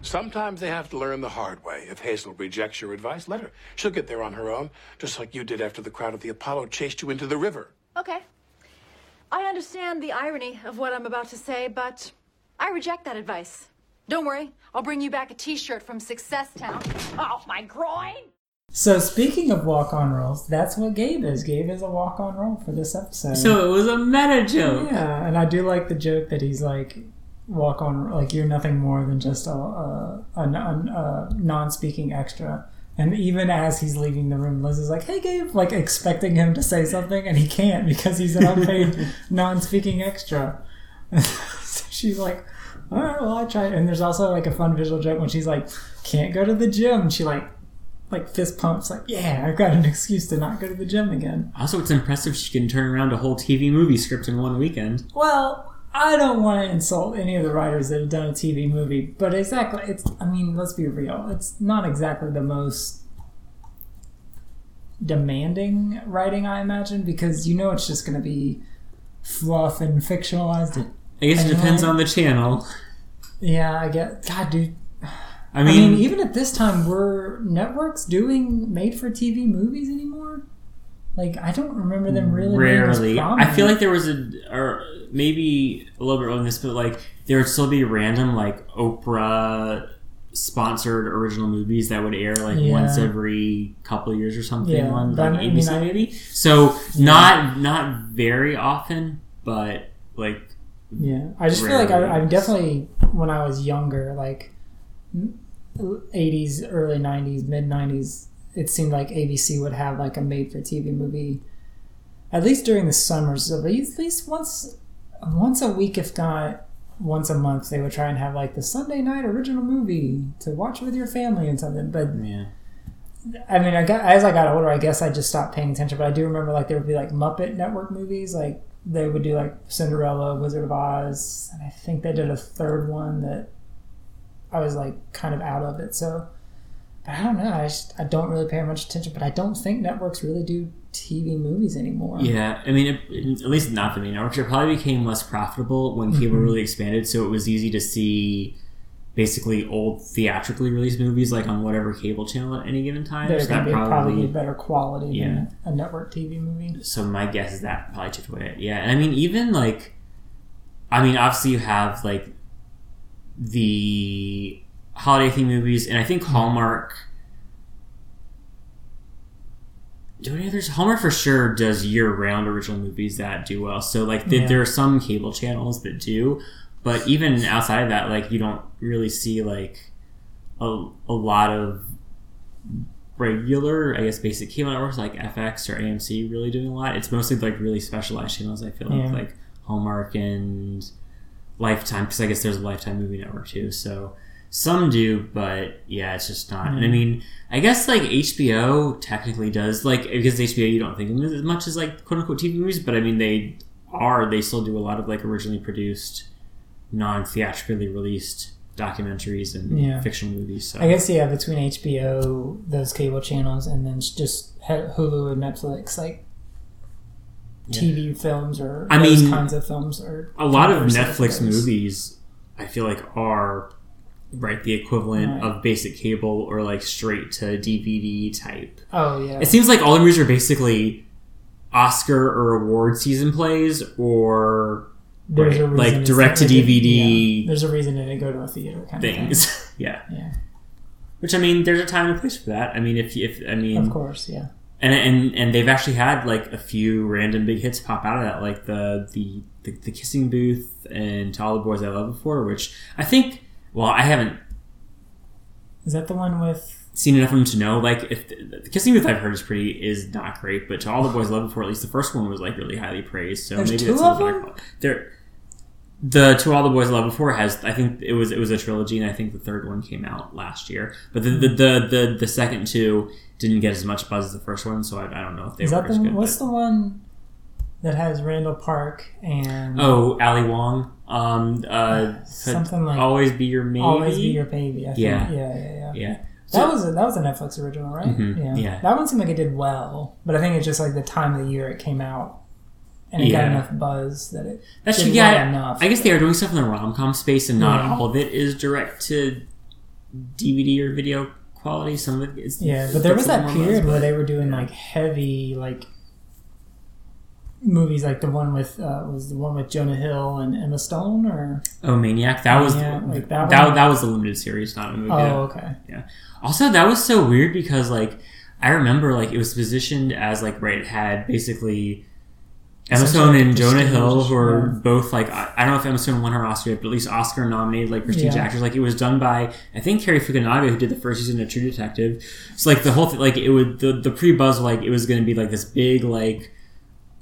Sometimes they have to learn the hard way. If Hazel rejects your advice, let her. She'll get there on her own, just like you did after the crowd at the Apollo chased you into the river. Okay. I understand the irony of what I'm about to say, but I reject that advice. Don't worry, I'll bring you back a t-shirt from Success Town. Oh, my groin! So speaking of walk-on roles, that's what Gabe is. Gabe is a walk-on role for this episode. So it was a meta joke. yeah, and I do like the joke that he's like walk on like you're nothing more than just a, a, a, a non-speaking extra. And even as he's leaving the room, Liz is like, "Hey, Gabe," like expecting him to say something, and he can't because he's an unpaid non-speaking extra. so she's like, "All right, well, I tried." And there's also like a fun visual joke when she's like, "Can't go to the gym." She like like fist pumps, like, "Yeah, I've got an excuse to not go to the gym again." Also, it's impressive she can turn around a whole TV movie script in one weekend. Well, I don't want to insult any of the writers that have done a TV movie, but exactly, it's. I mean, let's be real. It's not exactly the most demanding writing, I imagine, because you know it's just going to be fluff and fictionalized. I guess it depends on the channel. Yeah, I get. God, dude. I I mean, mean, even at this time, were networks doing made-for-TV movies anymore? Like, I don't remember them really. rarely. I feel like there was a, or maybe a little bit earlier than this, but like there would still be random like Oprah sponsored original movies that would air like Yeah. once every couple of years or something Yeah, on like I mean, ABC I- maybe. So not not very often, but like Yeah, I just feel like I, I'm definitely when I was younger, like '80s, early '90s, mid '90s. It seemed like ABC would have like a made-for-TV movie, at least during the summers. At least once, once a week, if not once a month, they would try and have like the Sunday night original movie to watch with your family and something. But yeah. I mean, I got as I got older, I guess I just stopped paying attention. But I do remember like there would be like Muppet Network movies, like they would do like Cinderella, Wizard of Oz, and I think they did a third one that I was like kind of out of it. So, but I don't know. I just I don't really pay much attention. But I don't think networks really do TV movies anymore. Yeah, I mean, it, it- at least not the main networks. It probably became less profitable when cable Mhm. really expanded, so it was easy to see basically old theatrically released movies like on whatever cable channel at any given time. They're So gonna be probably, probably better quality Yeah. than a network TV movie. so my guess is that probably took away it. Yeah, and I mean, even like, I mean, obviously you have like the holiday theme movies, and I think hmm. Hallmark. Do any others? Hallmark for sure does year-round original movies that do well. So like, th- Yeah. there are some cable channels that do, but even outside of that, like, you don't really see like a, a lot of regular, I guess, basic cable networks like FX or AMC really doing a lot. It's mostly like really specialized channels. I feel Yeah. like like Hallmark and Lifetime, because I guess there's a Lifetime movie network too. So some do, but yeah, it's just not. And I Mm. mean, I guess like HBO technically does like because HBO you don't think of them as much as like quote unquote TV movies, but I mean they are. They still do a lot of like originally produced, non theatrically released documentaries and Yeah. fictional movies. So I guess yeah, between HBO, those cable channels, and then just Hulu and Netflix, like Yeah. TV films or I those mean, kinds of films or a lot of Netflix movies, I feel like are right the equivalent Right. of basic cable or like straight to DVD type. Oh yeah, It seems like all the movies are basically Oscar or award season plays or right, like direct to DVD yeah, There's a reason it didn't go to a theater kind of things. yeah. Yeah, Which I mean, there's a time and place for that. I mean, if if I mean, of course, yeah. and and and they've actually had like a few random big hits pop out of that, like the the the, the Kissing Booth and To All the Boys I Loved Before, which I think. Well, I haven't Is that the one with? seen enough of them to know. Like, if the, the Kissing Booth I've heard is pretty is not great, but To All the Boys I Loved Before, at least the first one was like really highly praised. So There's maybe two that's of them? There, the To All the Boys I Loved Before has I think it was it was a trilogy, and I think the third one came out last year. But the the hmm. the the, the second two didn't get as much buzz as the first one, so I, I don't know if they Is were that as the good. what's but- the one that has Randall Park and Oh, Ali Wong. Um, uh, Something like always be your maybe. Always Be Your Baby? I think. Yeah. yeah, yeah, yeah. yeah. That was a, that was a Netflix original, right? Mhm, yeah. That one seemed like it did well, but I think it's just like the time of the year it came out, and it got enough buzz that it That's did yeah. well enough. I guess they are doing stuff in the rom com space, and not Yeah. all of it is direct to DVD or video quality. Some of it is. Yeah, but there was that period buzz, where they were doing like heavy like movies, like the one with uh, was the one with Jonah Hill and Emma Stone, or Oh, Maniac! That was Maniac, like that that, that was a limited series, not a movie. oh, yeah. okay, Yeah. Also, that was so weird because like I remember like it was positioned as like right it had basically Emma Stone and Jonah Hill who are yeah. both like I, I don't know if Emma Stone won her Oscar, but at least Oscar nominated like prestige Yeah. actors. Like it was done by I think Cary Fukunaga who did the first season of True Detective. So like the whole thing, like it would the the pre buzz like it was going to be like this big like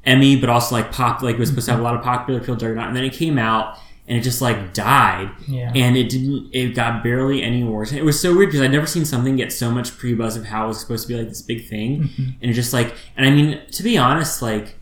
Emmy, but also like pop like it was supposed to have mm-hmm. a lot of popular appeal juggernaut, and then it came out and it just like died. Yeah, and it didn't it got barely any awards it was so weird because i'd never seen something get so much pre-buzz of how it was supposed to be like this big thing. Mm-hmm. And it just like and i mean to be honest like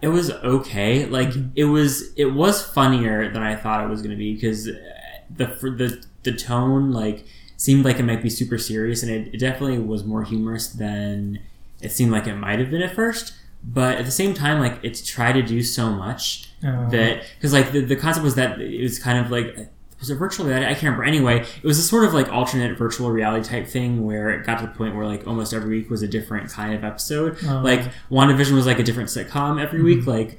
it was okay. Like mm-hmm. it was it was funnier than i thought it was going to be because the the the tone like seemed like it might be super serious and it, it definitely was more humorous than it seemed like it might have been at first but at the same time like it's tried to do so much Oh. that because like the, the concept was that it was kind of like was it virtual reality? I can't remember. Anyway, it was a sort of like alternate virtual reality type thing where it got to the point where like almost every week was a different kind of episode. Oh. Like WandaVision was like a different sitcom every week. Mm-hmm. Like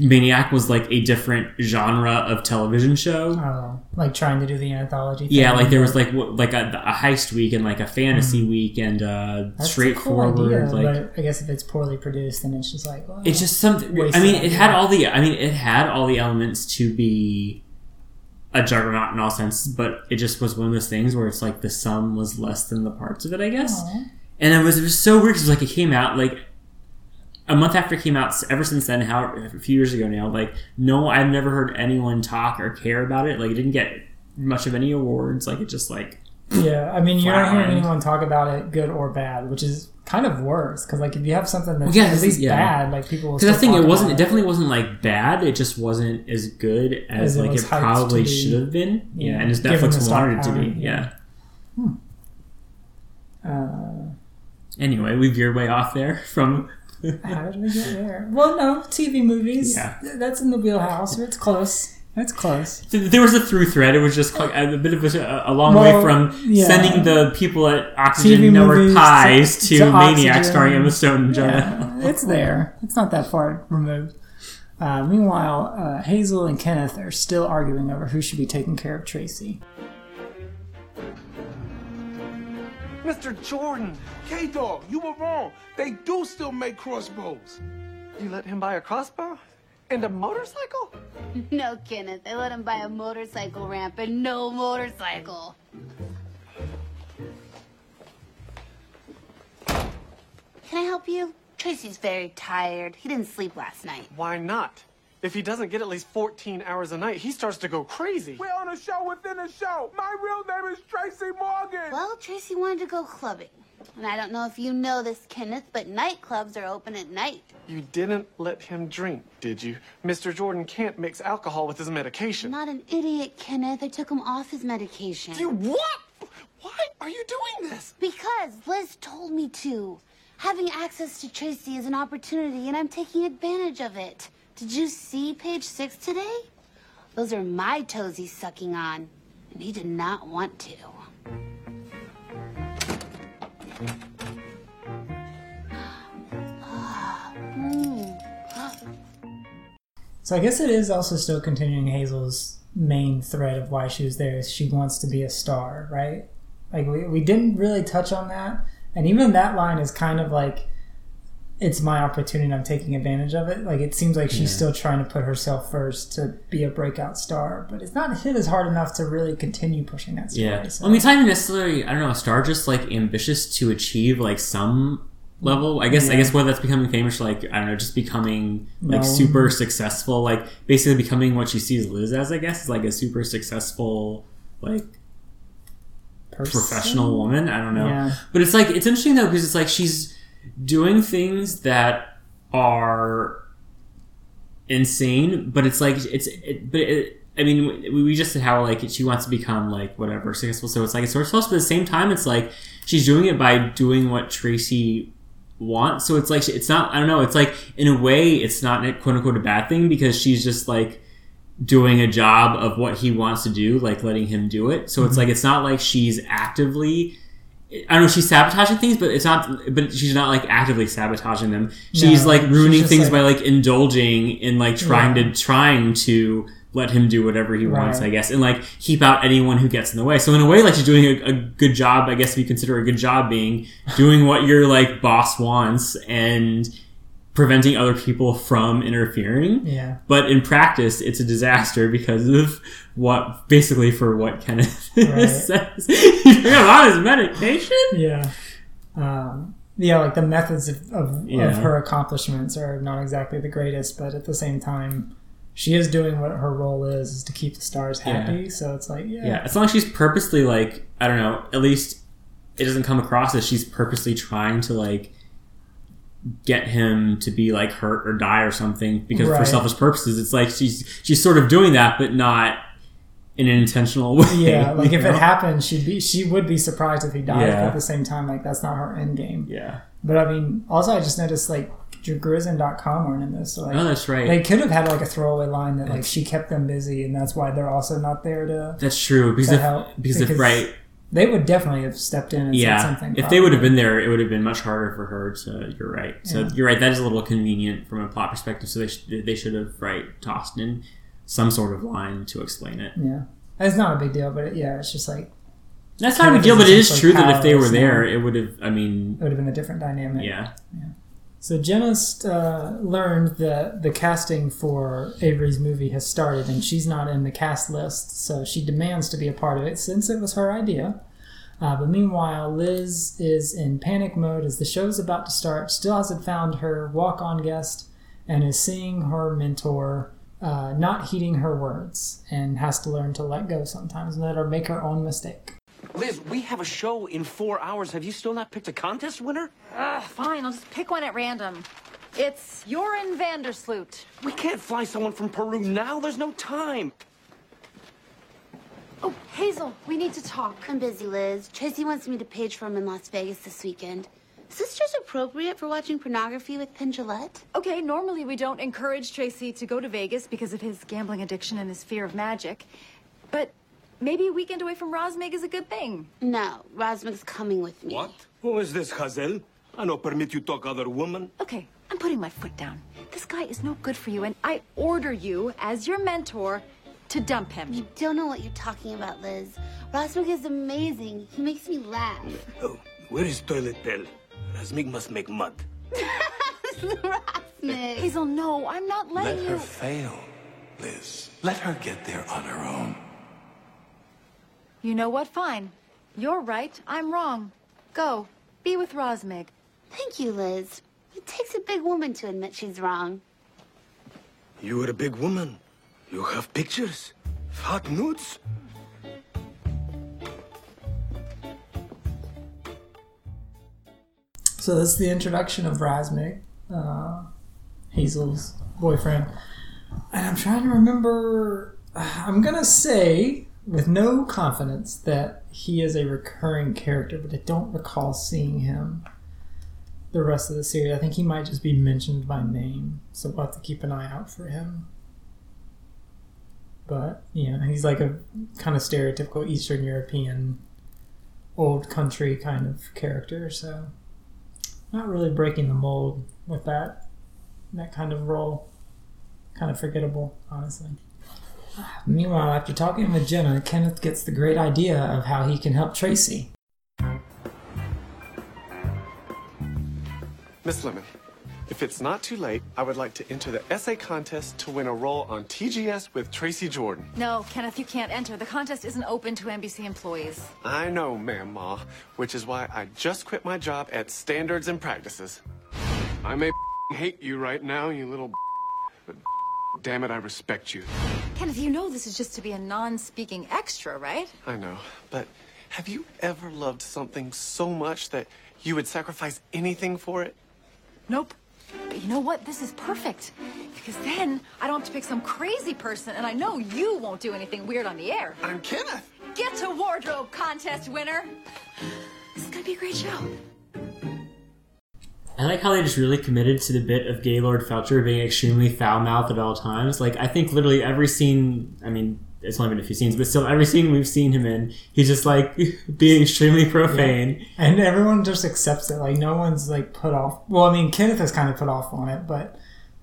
Maniac was like a different genre of television show. oh, like trying to do the anthology. Thing. Yeah, like there was like what, like a, a heist week and like a fantasy week and uh, that's a cool straightforward idea, like but I guess if it's poorly produced, then it's just like well, it's just something. I mean, it had all the. I mean, it had all the elements to be a juggernaut in all senses, but it just was one of those things where it's like the sum was less than the parts of it. I guess, Aw. and it was it was so weird because like it came out like a month after it came out. Ever since then, how a few years ago now, like no, I've never heard anyone talk or care about it. Like it didn't get much of any awards. Like it just like Yeah, I mean, you're not hearing anyone talk about it, good or bad, which is kind of worse because like if you have something that's Well, yeah, at least yeah. bad, like people will. Because I still think it wasn't. It about definitely wasn't like bad. It just wasn't as good as, As it like it probably should have been. Yeah, Yeah, and as the Netflix wanted it to be. yeah. Yeah. Uh, Anyway, we veered way off there from. how did we get there? Well, no, TV movies. Yeah. that's in the wheelhouse. It's close. It's close. there was a through thread. It was just quite, a bit of a, a long Well, way from yeah. sending the people at Oxygen TV Network movies Pies to- to, to Maniac Oxygen. starring Emma Stone and Jonah. Yeah, it's there. It's not that far removed. Uh, meanwhile, uh, Hazel and Kenneth are still arguing over who should be taking care of Tracy. Mr. Jordan, K-Dog, you were wrong. They do still make crossbows. you let him buy a crossbow? And a motorcycle? No, Kenneth. They let him buy a motorcycle ramp and no motorcycle. Can I help you? Tracy's very tired. He didn't sleep last night. Why not? If he doesn't get at least 14 hours a night, he starts to go crazy. We're on a show within a show. My real name is Tracy Morgan. Well, Tracy wanted to go clubbing. And I don't know if you know this, Kenneth, but nightclubs are open at night. You didn't let him drink, did you? Mr. Jordan can't mix alcohol with his medication. I'm Not an idiot, Kenneth. I took him off his medication. You what? Why are you doing this? Because Liz told me to. Having access to Tracy is an opportunity, and I'm taking advantage of it. Did you see page six today? Those are my toes he's sucking on, and he did not want to. So I guess it is also still continuing Hazel's main thread of why she was there. is She wants to be a star, right? Like we, we didn't really touch on that, and even that line is kind of like it's my opportunity and I'm taking advantage of it. Like it seems like she's Yeah. still trying to put herself first to be a breakout star, but it's not hit as hard enough to really continue pushing that story. Yeah. so- I mean, it's not even necessarily, I don't know, a star just like ambitious to achieve like some level. I guess, I guess whether that's becoming famous, like, I don't know, just becoming like Known. super successful, like basically becoming what she sees Liz as, I guess, is like a super successful, like, Person? professional woman. I don't know. Yeah. But it's like, it's interesting though, because it's like she's doing things that are insane, but it's like, it's, it, but it, I mean, we we just said how like she wants to become like whatever successful. So it's like it's sort of supposed, but at the same time, it's like she's doing it by doing what Tracy wants. So it's like it's not. I don't know. It's like in a way, it's not a quote unquote a bad thing because she's just like doing a job of what he wants to do, like letting him do it. So it's Mhm. like it's not like she's actively. I don't know. She's sabotaging things, but it's not. But she's not like actively sabotaging them. She's No, like ruining just, things like- by like indulging in like trying Yeah. to trying to let him do whatever he wants, I guess, and like keep out anyone who gets in the way. So in a way, like she's doing a, a good job. I guess if you consider a good job being doing what your like boss wants and preventing other people from interfering. Yeah. But in practice, it's a disaster because of what basically for what Kenneth Right. says. He's on his medication. Yeah. Um, yeah, like the methods of, of, Yeah. of her accomplishments are not exactly the greatest, but at the same time, she is doing what her role is, is to keep the stars Yeah. happy. So it's like, yeah. Yeah, as long as she's purposely like I don't know, at least it doesn't come across as she's purposely trying to like get him to be like hurt or die or something because for selfish purposes. It's like she's she's sort of doing that, but not in an intentional way. Yeah, like if know? it happened, she'd be she would be surprised if he died. Yeah. But at the same time, like that's not her end game. Yeah. But I mean, also I just noticed like Grizz and Dot Com weren't in this. So, like, Oh, that's right. They could have had like a throwaway line that like she kept them busy, and that's why they're also not there to. That's true because if help, because if right they would definitely have stepped in and yeah said something. if they would have been there it would have been much harder for her to you're right so Yeah. you're right that is a little convenient from a plot perspective so they, sh- they should have right tossed in some sort of line to explain it Yeah, it's not a big deal, but it, yeah, it's just like That's not a big deal, but it is essentially true that if they were there, it would have. I mean, it would have been a different dynamic. Yeah. Yeah, So Jenna's uh, learned that the casting for Avery's movie has started, and she's not in the cast list, so she demands to be a part of it since it was her idea. Uh, but meanwhile, Liz is in panic mode as the show's about to start, still hasn't found her walk on guest, and is seeing her mentor uh, not heeding her words, and has to learn to let go sometimes and let her make her own mistake. Liz, we have a show in four hours. Have you still not picked a contest winner? Ugh, fine, I'll just pick one at random. It's Joran van der Sloot. We can't fly someone from Peru now. There's no time. Oh, Hazel, we need to talk. I'm busy, Liz. Tracy wants me to page for him in Las Vegas this weekend. Is this just appropriate for watching pornography with Penn Jillette? Okay, normally we don't encourage Tracy to go to Vegas because of his gambling addiction and his fear of magic. But maybe a weekend away from Rosmig is a good thing. No, Rosmig's coming with me. What? Who is this, Hazel? I no permit you talk other woman. Okay, I'm putting my foot down. This guy is no good for you, and I order you, as your mentor, to dump him. You don't know what you're talking about, Liz. Rosmig is amazing. He makes me laugh. Oh, where is toilet pail? Razmig must make mud. Rosmig. Hazel, no, I'm not letting Let you. her fail, Liz. Let her get there on her own. You know what? Fine. You're right. I'm wrong. Go. Be with Rosmig. Thank you, Liz. It takes a big woman to admit she's wrong. You are a big woman. You have pictures? Hot nudes? So this is the introduction of Razmig, uh, Hazel's boyfriend. And I'm trying to remember. I'm gonna say with no confidence that he is a recurring character, but I don't recall seeing him the rest of the series. I think he might just be mentioned by name, so we'll have to keep an eye out for him. But yeah, he's like a kind of stereotypical Eastern European, old country kind of character. So not really breaking the mold with that that kind of role. Kind of forgettable, honestly. Meanwhile, after talking with Jenna, Kenneth gets the great idea of how he can help Tracy. Miss Lemon, If it's not too late, I would like to enter the essay contest to win a role on TGS with Tracy Jordan. No, Kenneth, you can't enter. The contest isn't open to NBC employees. I know, Ma'am Ma, which is why I just quit my job at Standards and Practices. I may hate you right now, you little but damn it, I respect you. Kenneth, you know this is just to be a non-speaking extra, right? I know, but have you ever loved something so much that you would sacrifice anything for it? Nope. But you know what? This is perfect. Because then I don't have to pick some crazy person, and I know you won't do anything weird on the air. I'm Kenneth. Get to wardrobe contest winner. This is gonna be a great show. I like how they just really committed to the bit of Gaylord Felcher being extremely foul mouthed at all times. Like, I think literally every scene, I mean, it's only been a few scenes, but still every scene we've seen him in, he's just like being extremely profane. And everyone just accepts it. Like no one's like put off. Well, I mean, Kenneth is kind of put off on it, but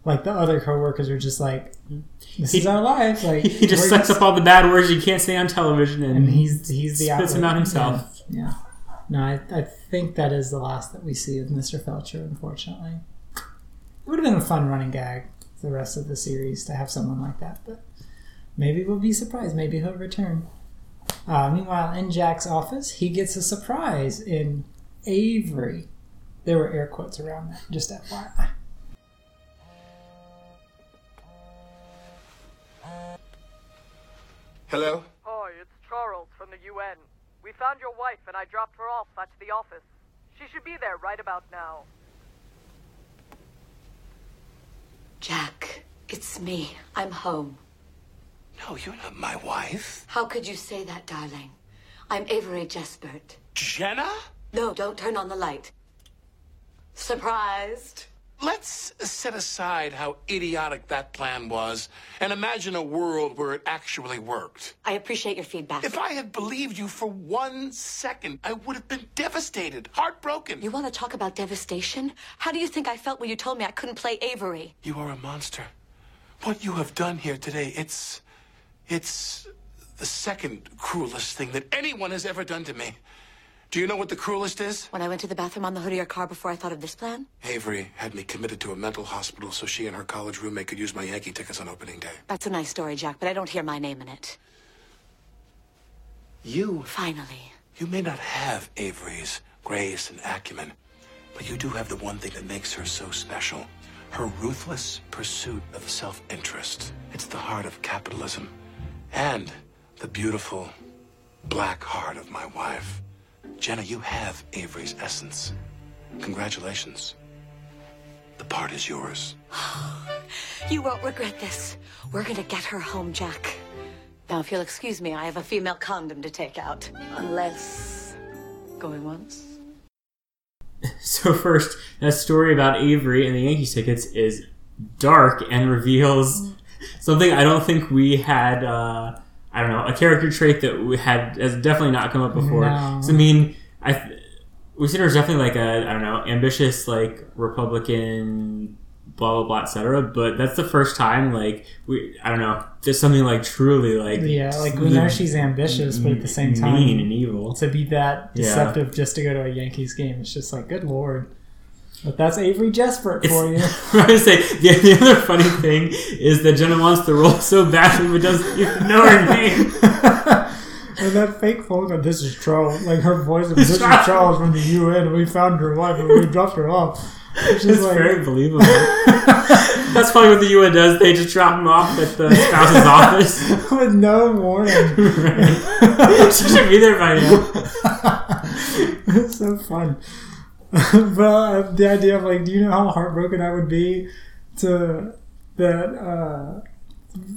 like the other coworkers are just like, "This He- is our life." Like He just sucks up all the bad words you can't say on television, and, and he's he's the spits them outlet. out himself. Yeah. yeah. No, I, I think that is the last that we see of Mr. Felcher. Unfortunately, it would have been a fun running gag the rest of the series to have someone like that, but maybe we'll be surprised. Maybe he'll return. Uh, meanwhile, in Jack's office, he gets a surprise in Avery. There were air quotes around that, just FYI. Hello? Hi, it's Charles from the UN. We found your wife and I dropped her off at the office. She should be there right about now. Jack, it's me. I'm home. No, you're not my wife. How could you say that, darling? I'm Avery Jespert. Jenna? No, don't turn on the light. Surprised? Let's set aside how idiotic that plan was and imagine a world where it actually worked. I appreciate your feedback. If I had believed you for one second, I would have been devastated, heartbroken. You want to talk about devastation? How do you think I felt when you told me I couldn't play Avery? You are a monster. What you have done here today, it's. It's the second cruelest thing that anyone has ever done to me. Do you know what the cruelest is? When I went to the bathroom on the hood of your car before I thought of this plan? Avery had me committed to a mental hospital so she and her college roommate could use my Yankee tickets on opening day. That's a nice story, Jack, but I don't hear my name in it. You. Finally. You may not have Avery's grace and acumen, but you do have the one thing that makes her so special her ruthless pursuit of self interest. It's the heart of capitalism and the beautiful black heart of my wife. Jenna, you have Avery's essence. Congratulations. The part is yours. You won't regret this. We're gonna get her home, Jack. Now, if you'll excuse me, I have a female condom to take out. Unless. Going once? So first, that story about Avery and the Yankees tickets is dark and reveals something I don't think we had. Uh, I don't know a character trait that we had has definitely not come up before. No. So I mean, I we see her as definitely like a I don't know ambitious like Republican blah blah blah etc. But that's the first time like we I don't know just something like truly like Yeah, like we know she's ambitious, but at the same time, mean and evil. to be that Yeah. deceptive just to go to a Yankees game, it's just like, good lord. But that's Avery Jespert for you. I was say the, the other funny thing is that Jenna wants the role so badly but doesn't even know her name. and that fake phone call, this is Charles. Like her voice, of this is Charles from the UN. We found her wife and we dropped her off. It's like, very believable. That's probably what the UN does. They just drop him off at the spouse's office. with no warning. she should be there by now. it's so fun. but uh, the idea of like, do you know how heartbroken I would be to that uh,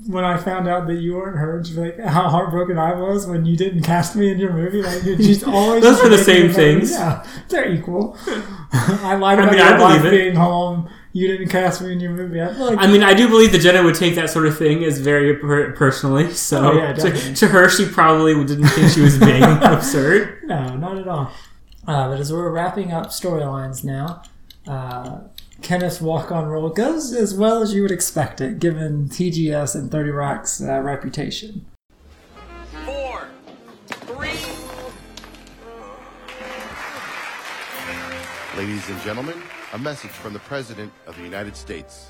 when I found out that you weren't her? Like how heartbroken I was when you didn't cast me in your movie. Like you're always Those are the same like- things. Yeah, they're equal. I lied I about mean, I wife believe it. being home. You didn't cast me in your movie. I feel like I mean, I do believe that Jenna would take that sort of thing as very per- personally. So Oh, yeah, to, to her, she probably didn't think she was being absurd. No, not at all. Uh, but as we're wrapping up storylines now, uh, Kenneth's walk on role goes as well as you would expect it, given TGS and 30 Rock's uh, reputation. Four, three. Ladies and gentlemen, A message from the President of the United States.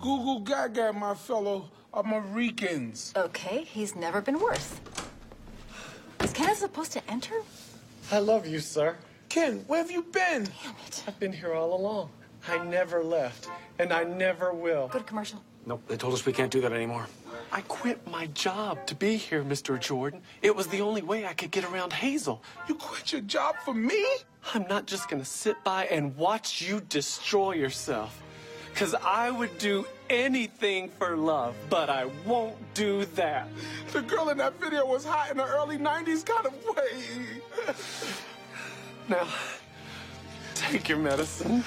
Google Gaga, my fellow Americans. Okay, he's never been worse. Is Kenneth supposed to enter? I love you, sir. Ken, where have you been? Damn it. I've been here all along. I never left, and I never will. Go to commercial. Nope, they told us we can't do that anymore. I quit my job to be here, Mr. Jordan. It was the only way I could get around Hazel. You quit your job for me? I'm not just gonna sit by and watch you destroy yourself. Cause I would do anything for love, but I won't do that. The girl in that video was hot in the early 90s kind of way. Now, take your medicine.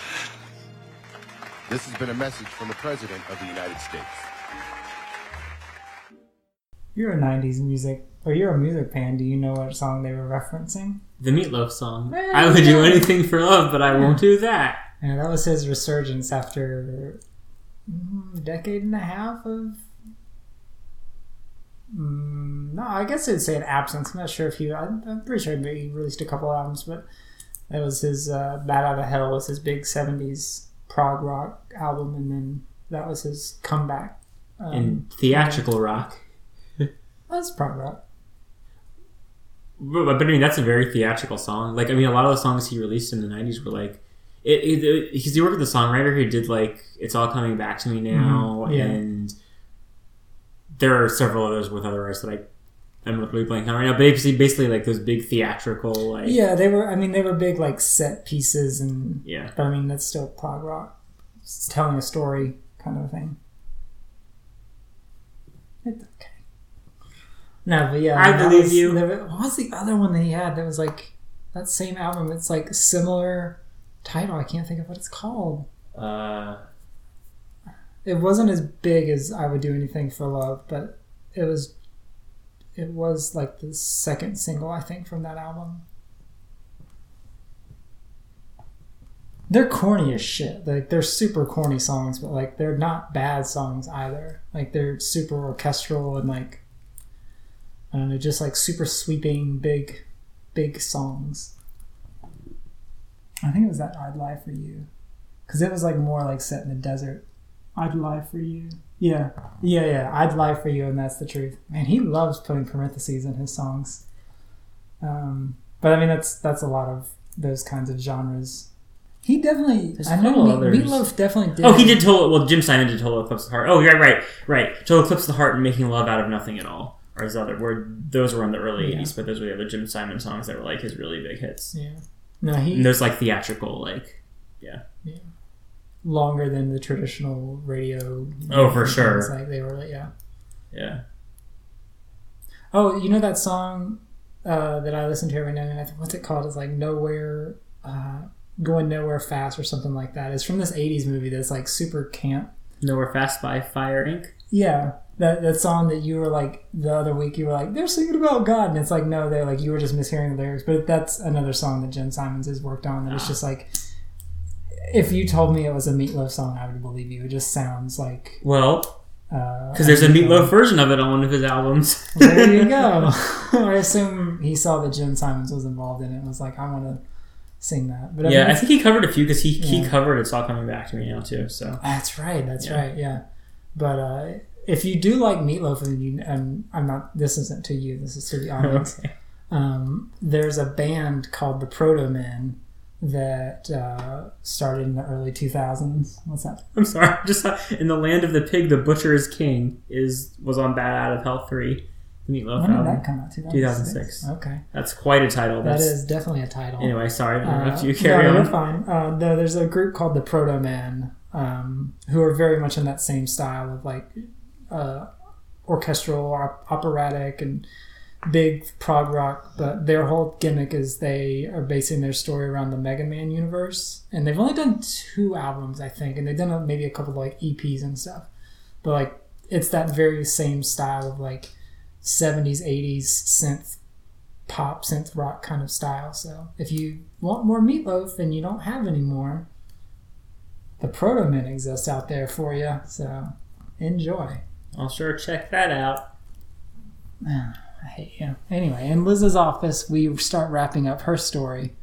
This has been a message from the President of the United States. You're a '90s music, or you're a music fan. Do you know what song they were referencing? The Meatloaf song. I would do anything for love, but I won't do that. Yeah, that was his resurgence after a decade and a half of. Mm, no, I guess I'd say an absence. I'm not sure if he. I'm, I'm pretty sure he released a couple albums, but that was his. Uh, Bat Out of Hell was his big '70s prog rock album, and then that was his comeback. Um, In theatrical rock. That's prog rock. But, but I mean, that's a very theatrical song. Like, I mean, a lot of the songs he released in the '90s were like, it. because he worked with a songwriter who did like "It's All Coming Back to Me Now," Mhm, yeah. and there are several others with other artists that I I'm really blanking on right now. But basically, basically like those big theatrical, like Yeah, they were. I mean, they were big like set pieces, and Yeah. But I mean, that's still prog rock, it's telling a story kind of thing. It's okay. No, but yeah, I believe was- you. there- what was the other one that he had that was like that same album? It's like similar title. I can't think of what it's called. Uh, It wasn't as big as I would do anything for love, but it was. It was like the second single, I think, from that album. They're corny as shit. Like they're super corny songs, but like they're not bad songs either. Like they're super orchestral and like I don't know, just like super sweeping, big, big songs. I think it was that "I'd Lie for You," because it was like more like set in the desert. I'd lie for you. Yeah, yeah, yeah. I'd lie for you, and that's the truth. Man, he loves putting parentheses in his songs. Um, but I mean, that's that's a lot of those kinds of genres. He definitely. There's I a know couple others. Meatloaf definitely did. oh, he did total. Well, Jim Steinman did total eclipse of the heart. Oh, right, right, right. Total eclipse of the heart and making love out of nothing at all. Or his other where those were in the early Yeah. '80s, but those were the other Jim Steinman songs that were like his really big hits. Yeah. No, he And those like theatrical, like yeah. Yeah. Longer than the traditional radio. Oh, for sure. Like they were, yeah. Yeah. Oh, you know that song uh, that I listen to every now and then? I think- What's it called? It's like Nowhere, uh, Going Nowhere Fast or something like that. It's from this 80s movie that's like super camp. Nowhere Fast by Fire Inc. Yeah, that, that song that you were like the other week, you were like, they're singing about God. And it's like, no, they're like, you were just mishearing the lyrics. But that's another song that Jim Steinman has worked on that it's just like, if you told me it was a Meatloaf song, I would believe you. It just sounds like. Well, uh, because there's a Meatloaf version of it on one of his albums. there you go. I assume he saw that Jim Steinman was involved in it and was like, I want to sing that. But yeah, I mean, think he covered a few because he, he covered "It's All Coming Back to Me" now too. So That's right. That's Yeah. right. Yeah. But uh, if you do like Meatloaf, and you, and I'm not. This isn't to you. This is to the audience. Okay. um, there's a band called the Protomen that uh, started in the early 2000s. What's that? I'm sorry. Just in the land of the pig, the butcher is king is was on Bat Out of Hell three, the Meatloaf When did album. that come out? 2006. 2006. Okay. That's quite a title. That That's, definitely a title. Anyway, sorry Uh, you. Carry no, on. you're fine. Uh, no, there's a group called the Protomen, um, who are very much in that same style of like uh, orchestral, op- operatic, and big prog rock. But their whole gimmick is they are basing their story around the Mega Man universe, and they've only done two albums, I think, and they've done uh, maybe a couple of like EPs and stuff. But like, it's that very same style of like 70s, 80s synth pop synth rock kind of style. So if you want more meatloaf and you don't have any more, the Protomen exists out there for you. So enjoy. I'll sure check that out. I hate you. Anyway, in Liz's office, we start wrapping up her story.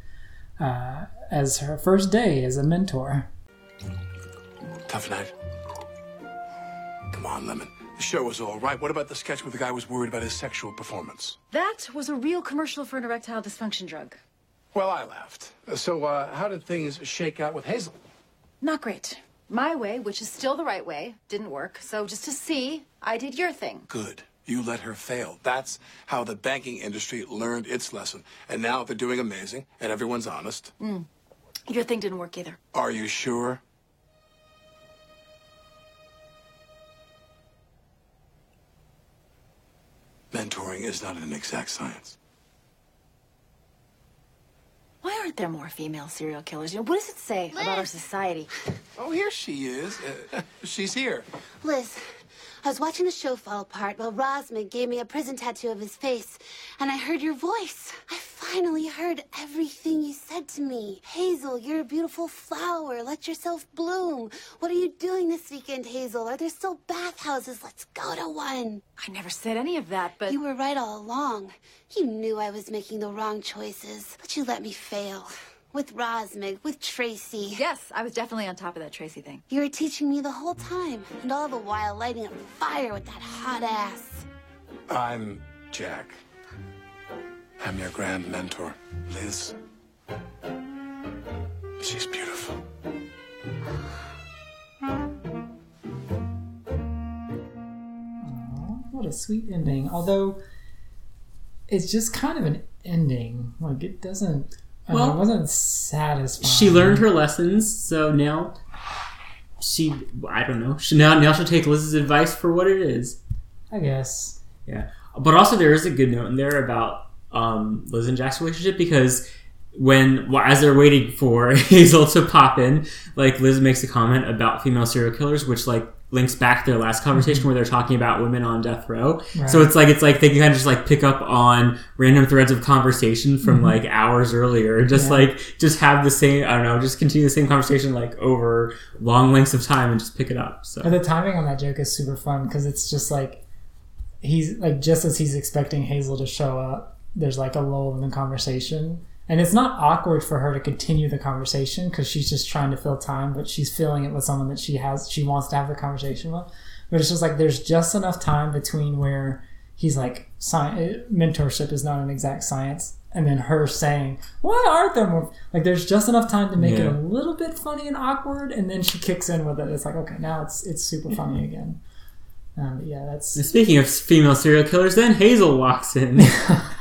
Uh, as her first day as a mentor. Tough night. Come on, Lemon. The show was all right. What about the sketch where the guy was worried about his sexual performance? That was a real commercial for an erectile dysfunction drug. Well, I laughed. So, uh, how did things shake out with Hazel? Not great. My way, which is still the right way, didn't work. So just to see, I did your thing. Good. You let her fail. That's how the banking industry learned its lesson. And now they're doing amazing, and everyone's honest. Mm. Your thing didn't work either. Are you sure? Mentoring is not an exact science. Why aren't there more female serial killers? You know, what does it say about our society? Oh, here she is. Uh, she's here. Liz, I was watching the show fall apart while Rosmig gave me a prison tattoo of his face, and I heard your voice. I finally heard everything you said to me. Hazel, you're a beautiful flower. Let yourself bloom. What are you doing this weekend, Hazel? Are there still bathhouses? Let's go to one. I never said any of that, but. You were right all along. You knew I was making the wrong choices, but you let me fail. With Rosmig, with Tracy. Yes, I was definitely on top of that Tracy thing. You were teaching me the whole time, and all the while lighting up fire with that hot ass. I'm Jack. I'm your grand mentor, Liz. She's beautiful. What a sweet ending. Although it's just kind of an ending. Like it doesn't. Well, mean, it wasn't satisfying. She learned her lessons, so now she. I don't know. She now now she'll take Liz's advice for what it is. I guess. Yeah, but also there is a good note in there about um, Liz and Jack's relationship because when well, as they're waiting for Hazel to pop in, like Liz makes a comment about female serial killers, which like links back to their last conversation where they're talking about women on death row. Right. So it's like it's like they can kind of just like pick up on random threads of conversation from mm-hmm. like hours earlier, just yeah. like just have the same I don't know, just continue the same conversation like over long lengths of time and just pick it up. So but the timing on that joke is super fun because it's just like he's like just as he's expecting Hazel to show up, there's like a lull in the conversation. And it's not awkward for her to continue the conversation because she's just trying to fill time but she's filling it with someone that she has she wants to have the conversation with. But it's just like there's just enough time between where he's like sci- mentorship is not an exact science and then her saying why aren't there more like there's just enough time to make yeah. it a little bit funny and awkward and then she kicks in with it. It's like okay now it's it's super funny again. Um, yeah that's and speaking of female serial killers then hazel walks in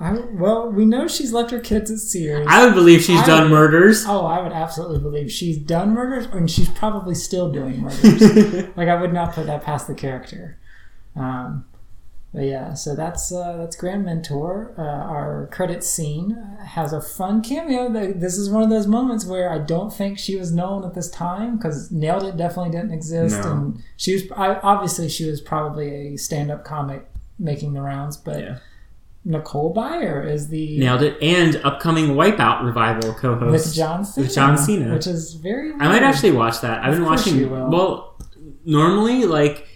I, well, we know she's left her kids at Sears. I would believe she's I done would, murders. Oh, I would absolutely believe she's done murders, and she's probably still doing murders. like I would not put that past the character. Um, but yeah, so that's uh, that's Grand Mentor. Uh, our credit scene has a fun cameo. This is one of those moments where I don't think she was known at this time because Nailed It definitely didn't exist, no. and she was I, obviously she was probably a stand-up comic making the rounds, but. Yeah Nicole Byer is the nailed it, and upcoming Wipeout revival co-host with John Cena, with John Cena, which is very. Weird. I might actually watch that. I've been watching. Well, normally like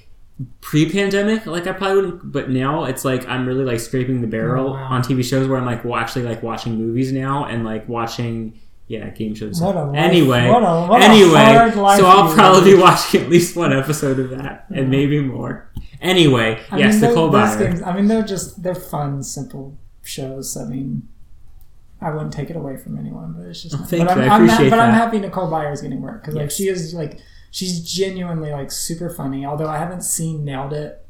pre-pandemic, like I probably wouldn't, but now it's like I'm really like scraping the barrel oh, wow. on TV shows where I'm like well, actually like watching movies now and like watching yeah, game shows. What life. Anyway, what a, what anyway, so I'll probably be watching at least one episode of that, and maybe more. Anyway, I yes, mean, Nicole Byer. Games, I mean, they're just they're fun, simple shows. I mean, I wouldn't take it away from anyone, but it's just. Oh, thank but you. I'm, I appreciate I'm, But that. I'm happy Nicole Byer is getting work because yes. like she is like she's genuinely like super funny. Although I haven't seen Nailed It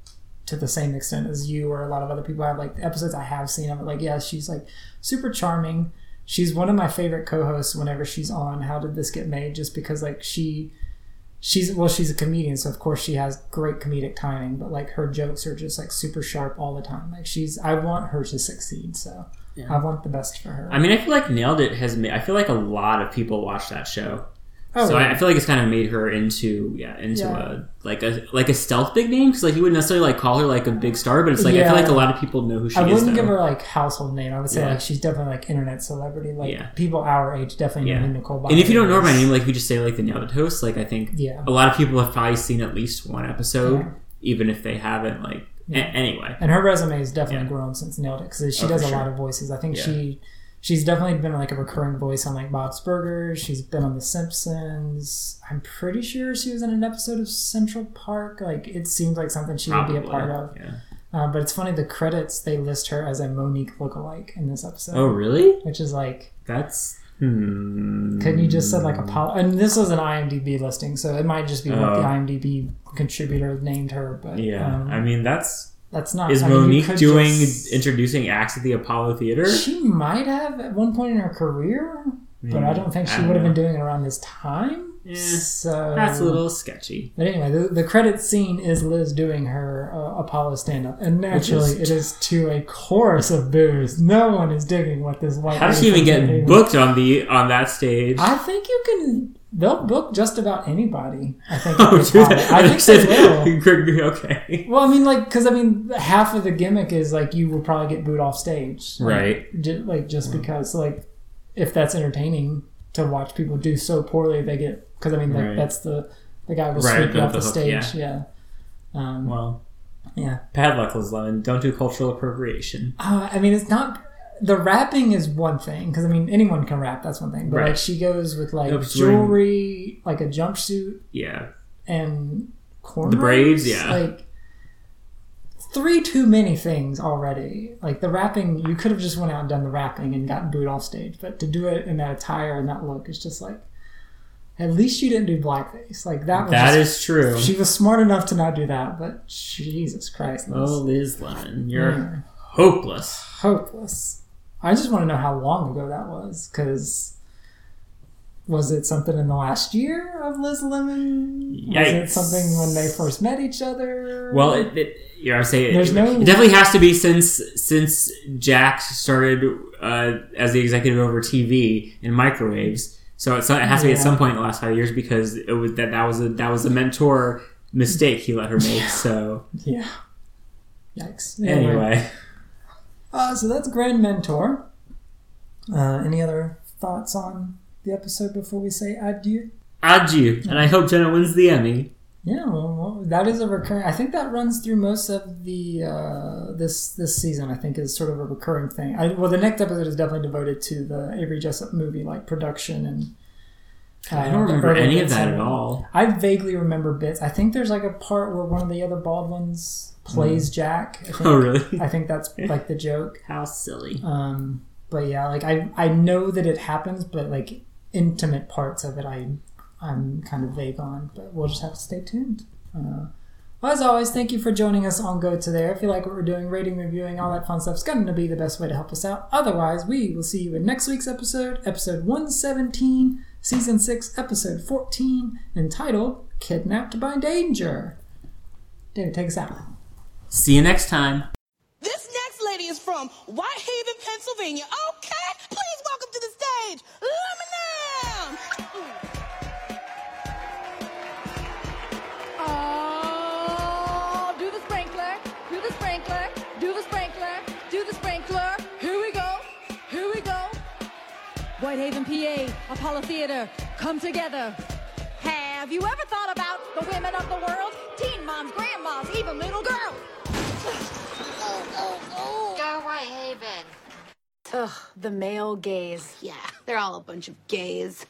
to the same extent as you or a lot of other people I have. Like the episodes I have seen of it, like yeah, she's like super charming she's one of my favorite co-hosts whenever she's on how did this get made just because like she she's well she's a comedian so of course she has great comedic timing but like her jokes are just like super sharp all the time. Like she's i want her to succeed so yeah. i want the best for her. I mean i feel like nailed it has made i feel like a lot of people watch that show Oh, so yeah. I, I, feel like it's kind of made her into yeah into yeah. a like a like a stealth big name because like you wouldn't necessarily like call her like a big star, but it's like yeah. I feel like a lot of people know who she I is. I wouldn't give her like household name. I would say like she's definitely like internet celebrity. Like yeah. people our age definitely know Nicole. Byer and if you don't know her by name, like if you just say like the Nailed It host, like I think yeah. a lot of people have probably seen at least one episode, even if they haven't. Like a- anyway, and her resume has definitely grown since Nailed It because she oh, does a sure. lot of voices. I think she she's definitely been like a recurring voice on like Bob's Burgers. She's been on The Simpsons. I'm pretty sure she was in an episode of Central Park. Like it seems like something she would be a part of. yeah. Uh, but it's funny the credits they list her as a Mo'Nique lookalike in this episode. Oh, really? Which is like That's. Hmm. couldn't you just said like Apollo? And this was an IMDb listing, so it might just be what Oh. the IMDb contributor named her. But Yeah, um, I mean that's. That's not. Is I mean, Mo'Nique doing just- introducing acts at the Apollo Theater? She might have at one point in her career, but I don't think she don't would have been doing it around this time. so That's a little sketchy. But anyway, the, the credit scene is Liz doing her uh, Apollo stand up, and naturally, is- it is to a chorus of boos. No one is digging what this white. How does she even get booked on the on that stage? I think you can. They'll book just about anybody. I think. Oh, the do Apollo. they? I think they will. okay. Well, I mean, like, because I mean, half of the gimmick is like you will probably get booed off stage, Like, Right. ju- like just because, like, if that's entertaining to watch people do so poorly, they get because I mean, like, Right. that's the the guy will Right, sweep you off the, the hook, stage, yeah. yeah. Um, Well, yeah. bad luck, Liz Lemon. Don't do cultural appropriation. Uh, I mean, it's not. The rapping is one thing because I mean anyone can rap. That's one thing. But like she goes with like jewelry, like a jumpsuit, Yeah. and cornrows. The braids, yeah. Like three too many things already. Like the rapping, you could have just went out and done the rapping and gotten booed off stage. But to do it in that attire and that look is just like. At least you didn't do blackface. Like that. Was That just- is true. She was smart enough to not do that. But Jesus Christ. Oh, Liz Lemon, you're Yeah. hopeless. hopeless. I just want to know how long ago that was, because was it something in the last year of Liz Lemon? Was it something when they first met each other? Well, it, it yeah, I would say it, There's it, no- it definitely has to be since since Jack started uh, as the executive over TV and microwaves. So it's, it has to be at some point in the last five years because it was that that was a that was a mentor mistake he let her make. So yeah. Yikes. anyway, Uh, so that's Grandmentor. Uh, any other thoughts on the episode before we say adieu? adieu, and I hope Jenna wins the Emmy. Yeah, well, that is a recurring. I think that runs through most of the uh, this this season. I think is sort of a recurring thing. I, well, the next episode is definitely devoted to the Avery Jessup movie, like production and. uh, I don't remember any of that at all. I vaguely remember bits. I think there's like a part where one of the other Baldwins plays Jack. I think, Oh, really? I think that's like the joke. How silly. Um, but yeah, like I I know that it happens, but like intimate parts of it, I I'm kind of vague on. But we'll just have to stay tuned. Uh, well, as always, thank you for joining us on Go to There. If you like what we're doing, rating, reviewing, all that fun stuff is going to be the best way to help us out. Otherwise, we will see you in next week's episode, episode 117, season 6, episode 14, entitled Kidnapped by Danger. David, take us out. See you next time. This next lady is from Whitehaven, Pennsylvania. Okay, please welcome to the stage, Lemonade. Oh, do the sprinkler, do the sprinkler, do the sprinkler, do the sprinkler. Here we go, here we go. Whitehaven, PA, Apollo Theater, come together. Have you ever thought about the women of the world? Teen moms, grandmas, even little girls. Go Whitehaven. Ugh, the male gaze. Yeah, they're all a bunch of gays.